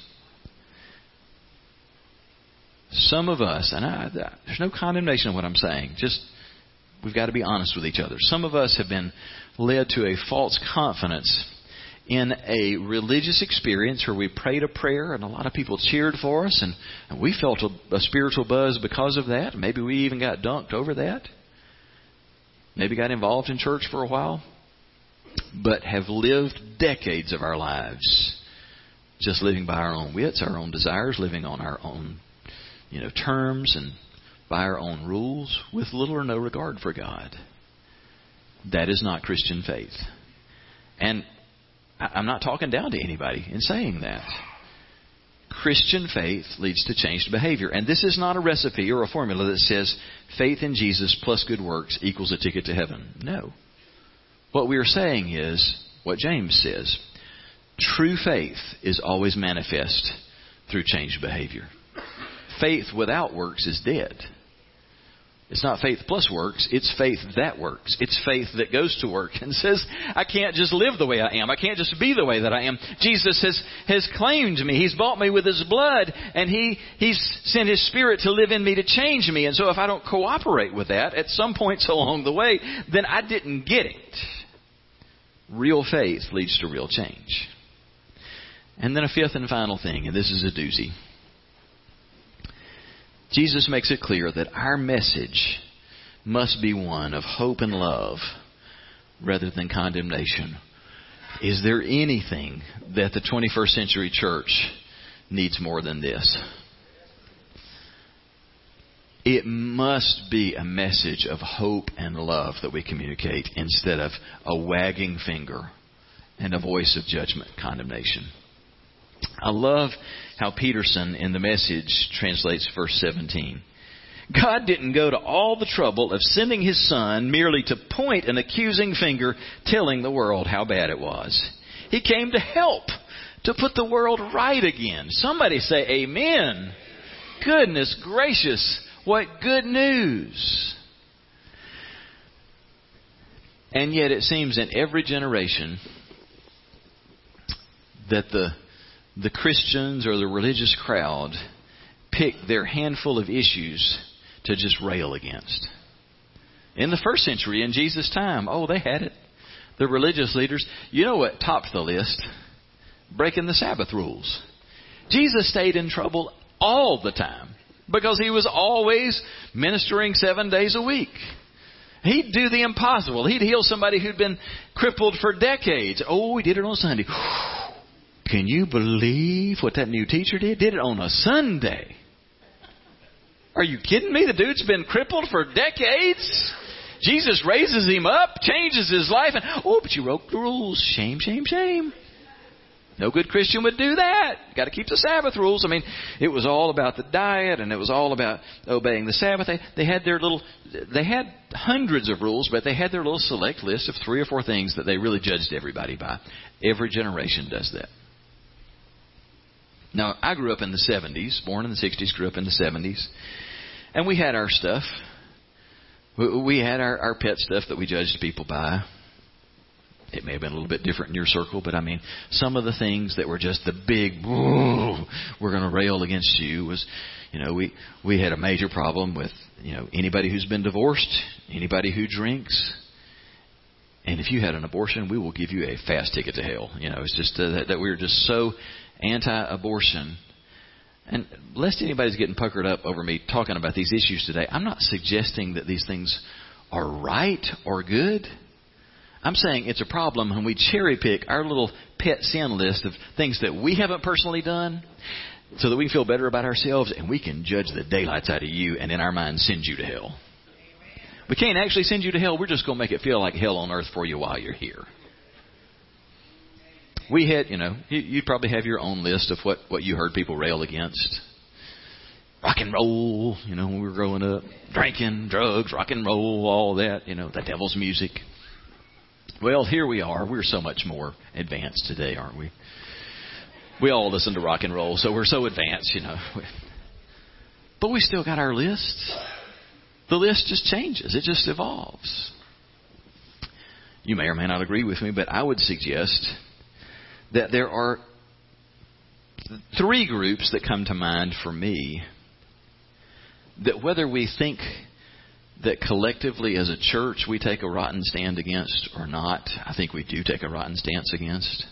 Some of us, and I, there's no condemnation of what I'm saying, just we've got to be honest with each other. Some of us have been led to a false confidence in a religious experience where we prayed a prayer and a lot of people cheered for us and, and we felt a, a spiritual buzz because of that. Maybe we even got dunked over that. Maybe got involved in church for a while. But have lived decades of our lives just living by our own wits, our own desires, living on our own, you know, terms and by our own rules with little or no regard for God. That is not Christian faith. And I'm not talking down to anybody in saying that. Christian faith leads to changed behavior. And this is not a recipe or a formula that says faith in Jesus plus good works equals a ticket to heaven. No. What we are saying is what James says true faith is always manifest through changed behavior. Faith without works is dead. It's not faith plus works, it's faith that works. It's faith that goes to work and says, I can't just live the way I am. I can't just be the way that I am. Jesus has, has claimed me. He's bought me with His blood and he, He's sent His Spirit to live in me to change me. And so if I don't cooperate with that at some points along the way, then I didn't get it. Real faith leads to real change. And then a fifth and final thing, and this is a doozy. Jesus makes it clear that our message must be one of hope and love rather than condemnation. Is there anything that the 21st century church needs more than this? It must be a message of hope and love that we communicate instead of a wagging finger and a voice of judgment, condemnation. I love how Peterson in the message translates verse 17. God didn't go to all the trouble of sending his son merely to point an accusing finger telling the world how bad it was. He came to help, to put the world right again. Somebody say amen. Goodness gracious, what good news. And yet it seems in every generation that the the Christians or the religious crowd pick their handful of issues to just rail against. In the first century, in Jesus' time, oh, they had it. The religious leaders, you know what topped the list? Breaking the Sabbath rules. Jesus stayed in trouble all the time because he was always ministering seven days a week. He'd do the impossible. He'd heal somebody who'd been crippled for decades. Oh, he did it on Sunday. Can you believe what that new teacher did? Did it on a Sunday. Are you kidding me? The dude's been crippled for decades. Jesus raises him up, changes his life, and oh, but you broke the rules. Shame, shame, shame. No good Christian would do that. Got to keep the Sabbath rules. I mean, it was all about the diet, and it was all about obeying the Sabbath. They, they had their little, they had hundreds of rules, but they had their little select list of three or four things that they really judged everybody by. Every generation does that. Now, I grew up in the 70s, born in the 60s, grew up in the 70s, and we had our stuff. We had our, our pet stuff that we judged people by. It may have been a little bit different in your circle, but I mean, some of the things that were just the big, we're going to rail against you was, you know, we, we had a major problem with, you know, anybody who's been divorced, anybody who drinks, and if you had an abortion, we will give you a fast ticket to hell. You know, it's just uh, that, that we are just so anti-abortion. And lest anybody's getting puckered up over me talking about these issues today, I'm not suggesting that these things are right or good. I'm saying it's a problem when we cherry pick our little pet sin list of things that we haven't personally done so that we feel better about ourselves and we can judge the daylights out of you and in our minds send you to hell. We can't actually send you to hell. We're just going to make it feel like hell on earth for you while you're here. We had, you know, you, you probably have your own list of what, what you heard people rail against. Rock and roll, you know, when we were growing up. Drinking, drugs, rock and roll, all that, you know, the devil's music. Well, here we are. We're so much more advanced today, aren't we? We all listen to rock and roll, so we're so advanced, you know. But we still got our list. The list just changes, it just evolves. You may or may not agree with me, but I would suggest that there are three groups that come to mind for me that whether we think that collectively as a church we take a rotten stand against or not, I think we do take a rotten stance against.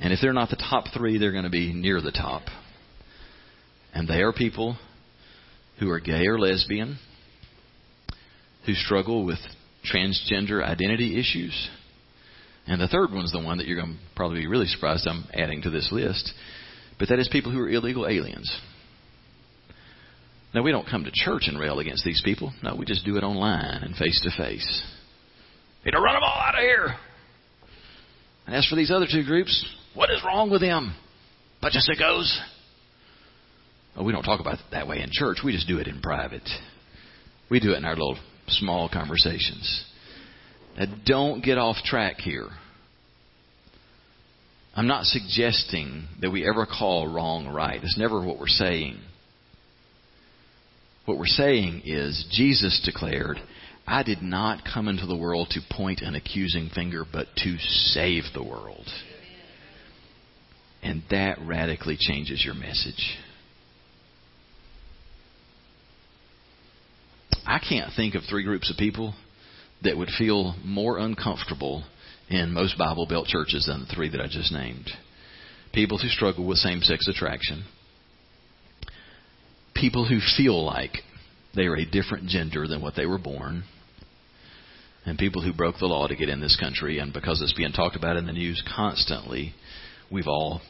And if they're not the top three, they're going to be near the top. And they are people who are gay or lesbian, who struggle with transgender identity issues. And the third one's the one that you're going to probably be really surprised I'm adding to this list. But that is people who are illegal aliens. Now, we don't come to church and rail against these people. No, we just do it online and face to face. Need to run them all out of here. And as for these other two groups, what is wrong with them? Bunch of sickos. Well, we don't talk about it that way in church. We just do it in private. We do it in our little small conversations. Now, don't get off track here. I'm not suggesting that we ever call wrong right. It's never what we're saying. What we're saying is Jesus declared, I did not come into the world to point an accusing finger, but to save the world. And that radically changes your message. I can't think of three groups of people that would feel more uncomfortable in most Bible Belt churches than the three that I just named. People who struggle with same sex attraction, people who feel like they are a different gender than what they were born, and people who broke the law to get in this country, and because it's being talked about in the news constantly, we've all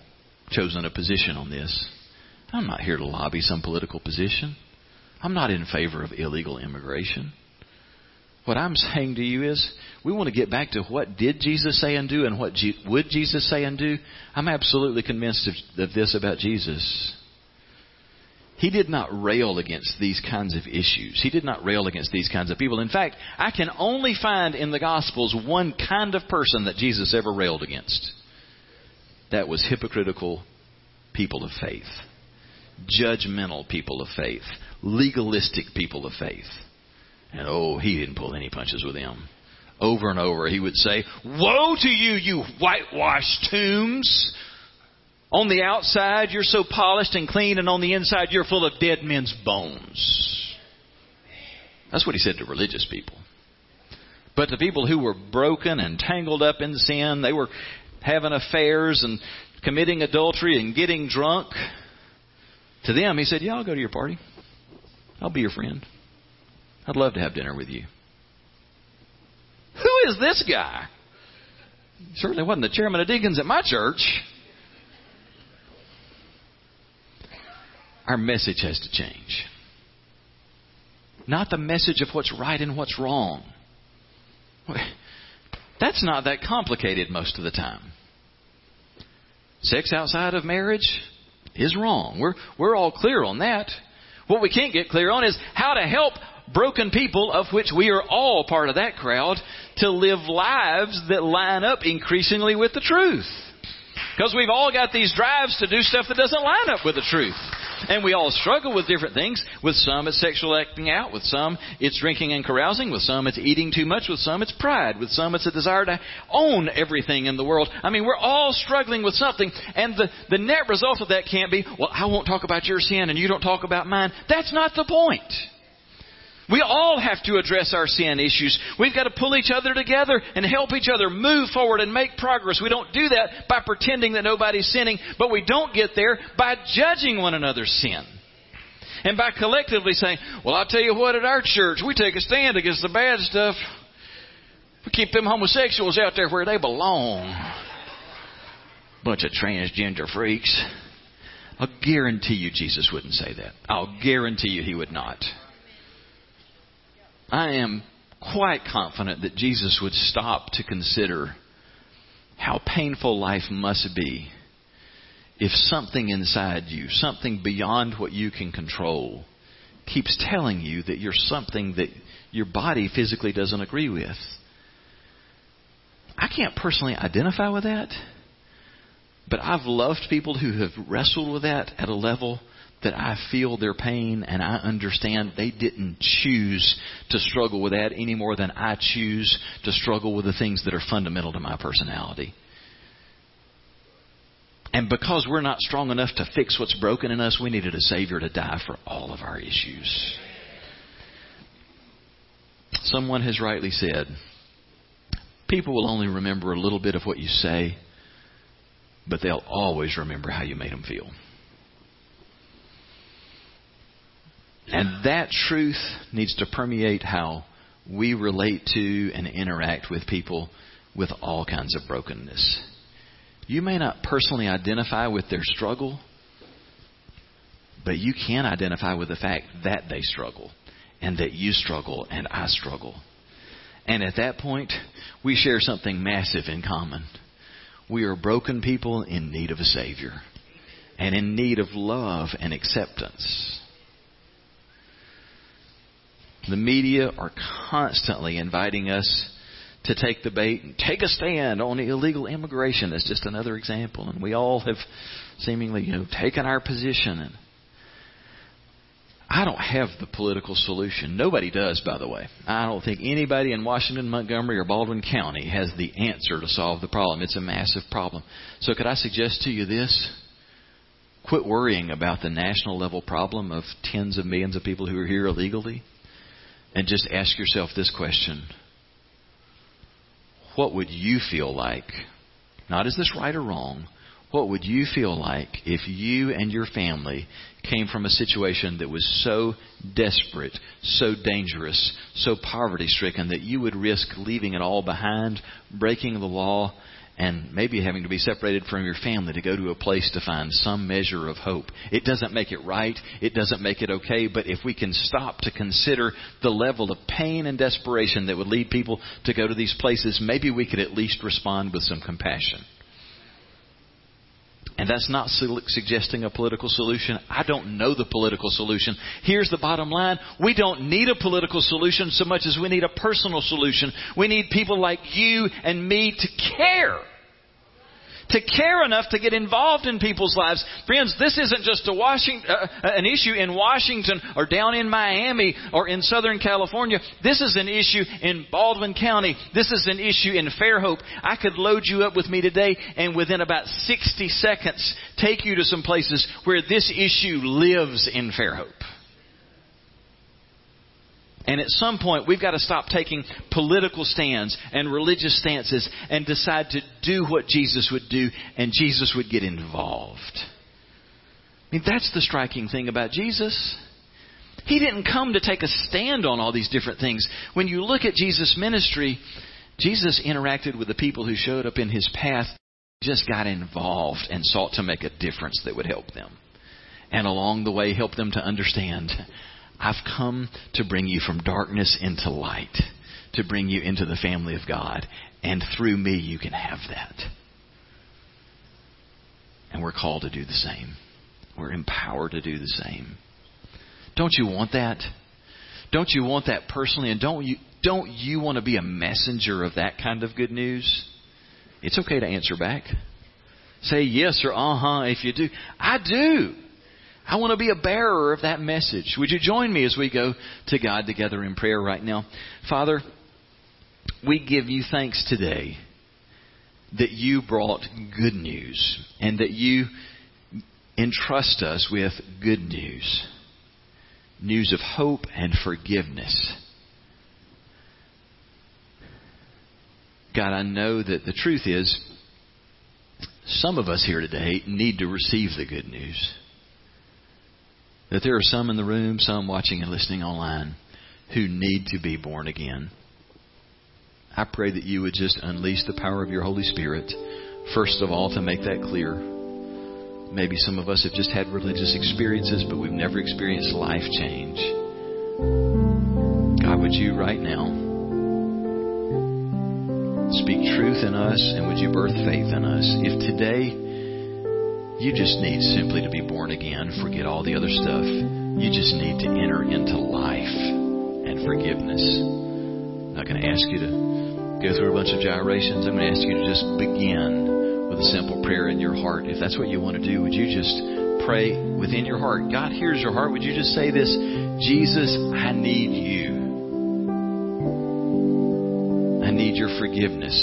chosen a position on this. I'm not here to lobby some political position. I'm not in favor of illegal immigration. What I'm saying to you is, we want to get back to what did Jesus say and do, and what would Jesus say and do. I'm absolutely convinced of, of this about Jesus. He did not rail against these kinds of issues. He did not rail against these kinds of people. In fact, I can only find in the Gospels one kind of person that Jesus ever railed against. That was hypocritical people of faith, judgmental people of faith, legalistic people of faith. And oh, he didn't pull any punches with them. Over and over, he would say, Woe to you, you whitewashed tombs! On the outside, you're so polished and clean, and on the inside, you're full of dead men's bones. That's what he said to religious people. But the people who were broken and tangled up in sin, they were having affairs and committing adultery and getting drunk. To them, he said, Yeah, I'll go to your party. I'll be your friend. I'd love to have dinner with you. Who is this guy? Certainly wasn't the chairman of deacons at my church. Our message has to change. Not the message of what's right and what's wrong. That's not that complicated most of the time. Sex outside of marriage is wrong. We're, we're all clear on that. What we can't get clear on is how to help broken people, of which we are all part of that crowd, to live lives that line up increasingly with the truth. Because we've all got these drives to do stuff that doesn't line up with the truth. And we all struggle with different things. With some, it's sexual acting out. With some, it's drinking and carousing. With some, it's eating too much. With some, it's pride. With some, it's a desire to own everything in the world. I mean, we're all struggling with something. And the, the net result of that can't be, well, I won't talk about your sin and you don't talk about mine. That's not the point. We all have to address our sin issues. We've got to pull each other together and help each other move forward and make progress. We don't do that by pretending that nobody's sinning, but we don't get there by judging one another's sin. And by collectively saying, well, I'll tell you what, at our church, we take a stand against the bad stuff. We keep them homosexuals out there where they belong. Bunch of transgender freaks. I'll guarantee you Jesus wouldn't say that. I'll guarantee you he would not. I am quite confident that Jesus would stop to consider how painful life must be if something inside you, something beyond what you can control, keeps telling you that you're something that your body physically doesn't agree with. I can't personally identify with that, but I've loved people who have wrestled with that at a level that I feel their pain and I understand they didn't choose to struggle with that any more than I choose to struggle with the things that are fundamental to my personality. And because we're not strong enough to fix what's broken in us, we needed a Savior to die for all of our issues. Someone has rightly said, people will only remember a little bit of what you say, but they'll always remember how you made them feel. And that truth needs to permeate how we relate to and interact with people with all kinds of brokenness. You may not personally identify with their struggle, but you can identify with the fact that they struggle and that you struggle and I struggle. And at that point, we share something massive in common. We are broken people in need of a Savior and in need of love and acceptance. The media are constantly inviting us to take the bait and take a stand on illegal immigration. That's just another example. And we all have seemingly, you know, taken our position. And I don't have the political solution. Nobody does, by the way. I don't think anybody in Washington, Montgomery, or Baldwin County has the answer to solve the problem. It's a massive problem. So could I suggest to you this? Quit worrying about the national level problem of tens of millions of people who are here illegally and just ask yourself this question What would you feel like? Not is this right or wrong? What would you feel like if you and your family came from a situation that was so desperate, so dangerous, so poverty stricken that you would risk leaving it all behind, breaking the law, and maybe having to be separated from your family to go to a place to find some measure of hope. It doesn't make it right. It doesn't make it okay. But if we can stop to consider the level of pain and desperation that would lead people to go to these places, maybe we could at least respond with some compassion. And that's not suggesting a political solution. I don't know the political solution. Here's the bottom line. We don't need a political solution so much as we need a personal solution. We need people like you and me to care to care enough to get involved in people's lives. Friends, this isn't just a Washington, uh, uh, an issue in Washington or down in Miami or in Southern California. This is an issue in Baldwin County. This is an issue in Fairhope. I could load you up with me today and within about 60 seconds take you to some places where this issue lives in Fairhope. And at some point, we've got to stop taking political stands and religious stances and decide to do what Jesus would do, and Jesus would get involved. I mean, that's the striking thing about Jesus. He didn't come to take a stand on all these different things. When you look at Jesus' ministry, Jesus interacted with the people who showed up in his path, just got involved and sought to make a difference that would help them. And along the way, help them to understand I've come to bring you from darkness into light, to bring you into the family of God. And through me, you can have that. And we're called to do the same. We're empowered to do the same. Don't you want that? Don't you want that personally? And don't you, don't you want to be a messenger of that kind of good news? It's okay to answer back. Say yes or uh huh if you do. I do. I want to be a bearer of that message. Would you join me as we go to God together in prayer right now? Father, we give you thanks today that you brought good news and that you entrust us with good news. News of hope and forgiveness. God, I know that the truth is some of us here today need to receive the good news. That there are some in the room, some watching and listening online, who need to be born again. I pray that you would just unleash the power of your Holy Spirit, first of all, to make that clear. Maybe some of us have just had religious experiences, but we've never experienced life change. God, would you right now speak truth in us and would you birth faith in us? If today you just need simply to be born again, forget all the other stuff, you just need to enter into life and forgiveness. I'm not going to ask you to go through a bunch of gyrations. I'm going to ask you to just begin with a simple prayer in your heart. If that's what you want to do, would you just pray within your heart? God hears your heart. Would you just say this Jesus, I need you. I need your forgiveness.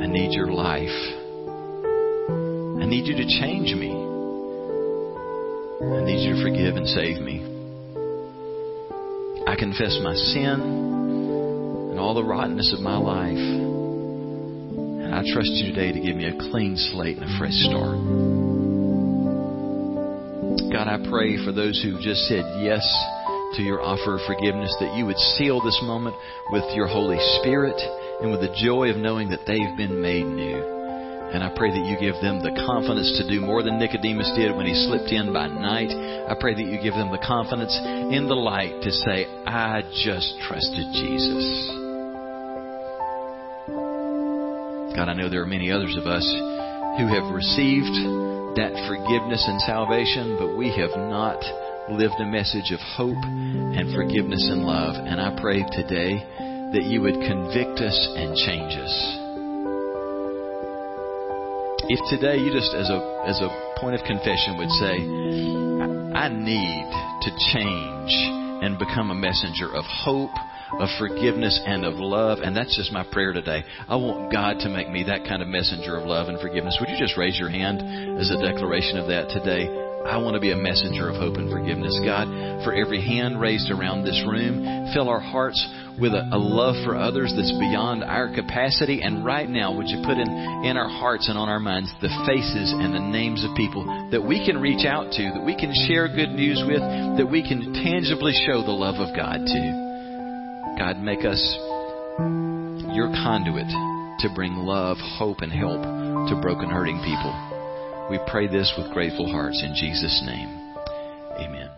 I need your life. I need you to change me. I need you to forgive and save me. I confess my sin and all the rottenness of my life. And I trust you today to give me a clean slate and a fresh start. God, I pray for those who just said yes to your offer of forgiveness, that you would seal this moment with your Holy Spirit and with the joy of knowing that they've been made new. And I pray that you give them the confidence to do more than Nicodemus did when he slipped in by night. I pray that you give them the confidence in the light to say, I just trusted Jesus. God, I know there are many others of us who have received that forgiveness and salvation, but we have not lived a message of hope and forgiveness and love. And I pray today that you would convict us and change us. If today you just as a as a point of confession would say, I need to change and become a messenger of hope, of forgiveness, and of love. And that's just my prayer today. I want God to make me that kind of messenger of love and forgiveness. Would you just raise your hand as a declaration of that today? I want to be a messenger of hope and forgiveness. God, for every hand raised around this room, fill our hearts with a, a, love for others that's beyond our capacity. And right now, would you put in, in our hearts and on our minds the faces and the names of people that we can reach out to, that we can share good news with, that we can tangibly show the love of God to? God, make us your conduit to bring love, hope, and help to broken, hurting people. We pray this with grateful hearts in Jesus' name. Amen.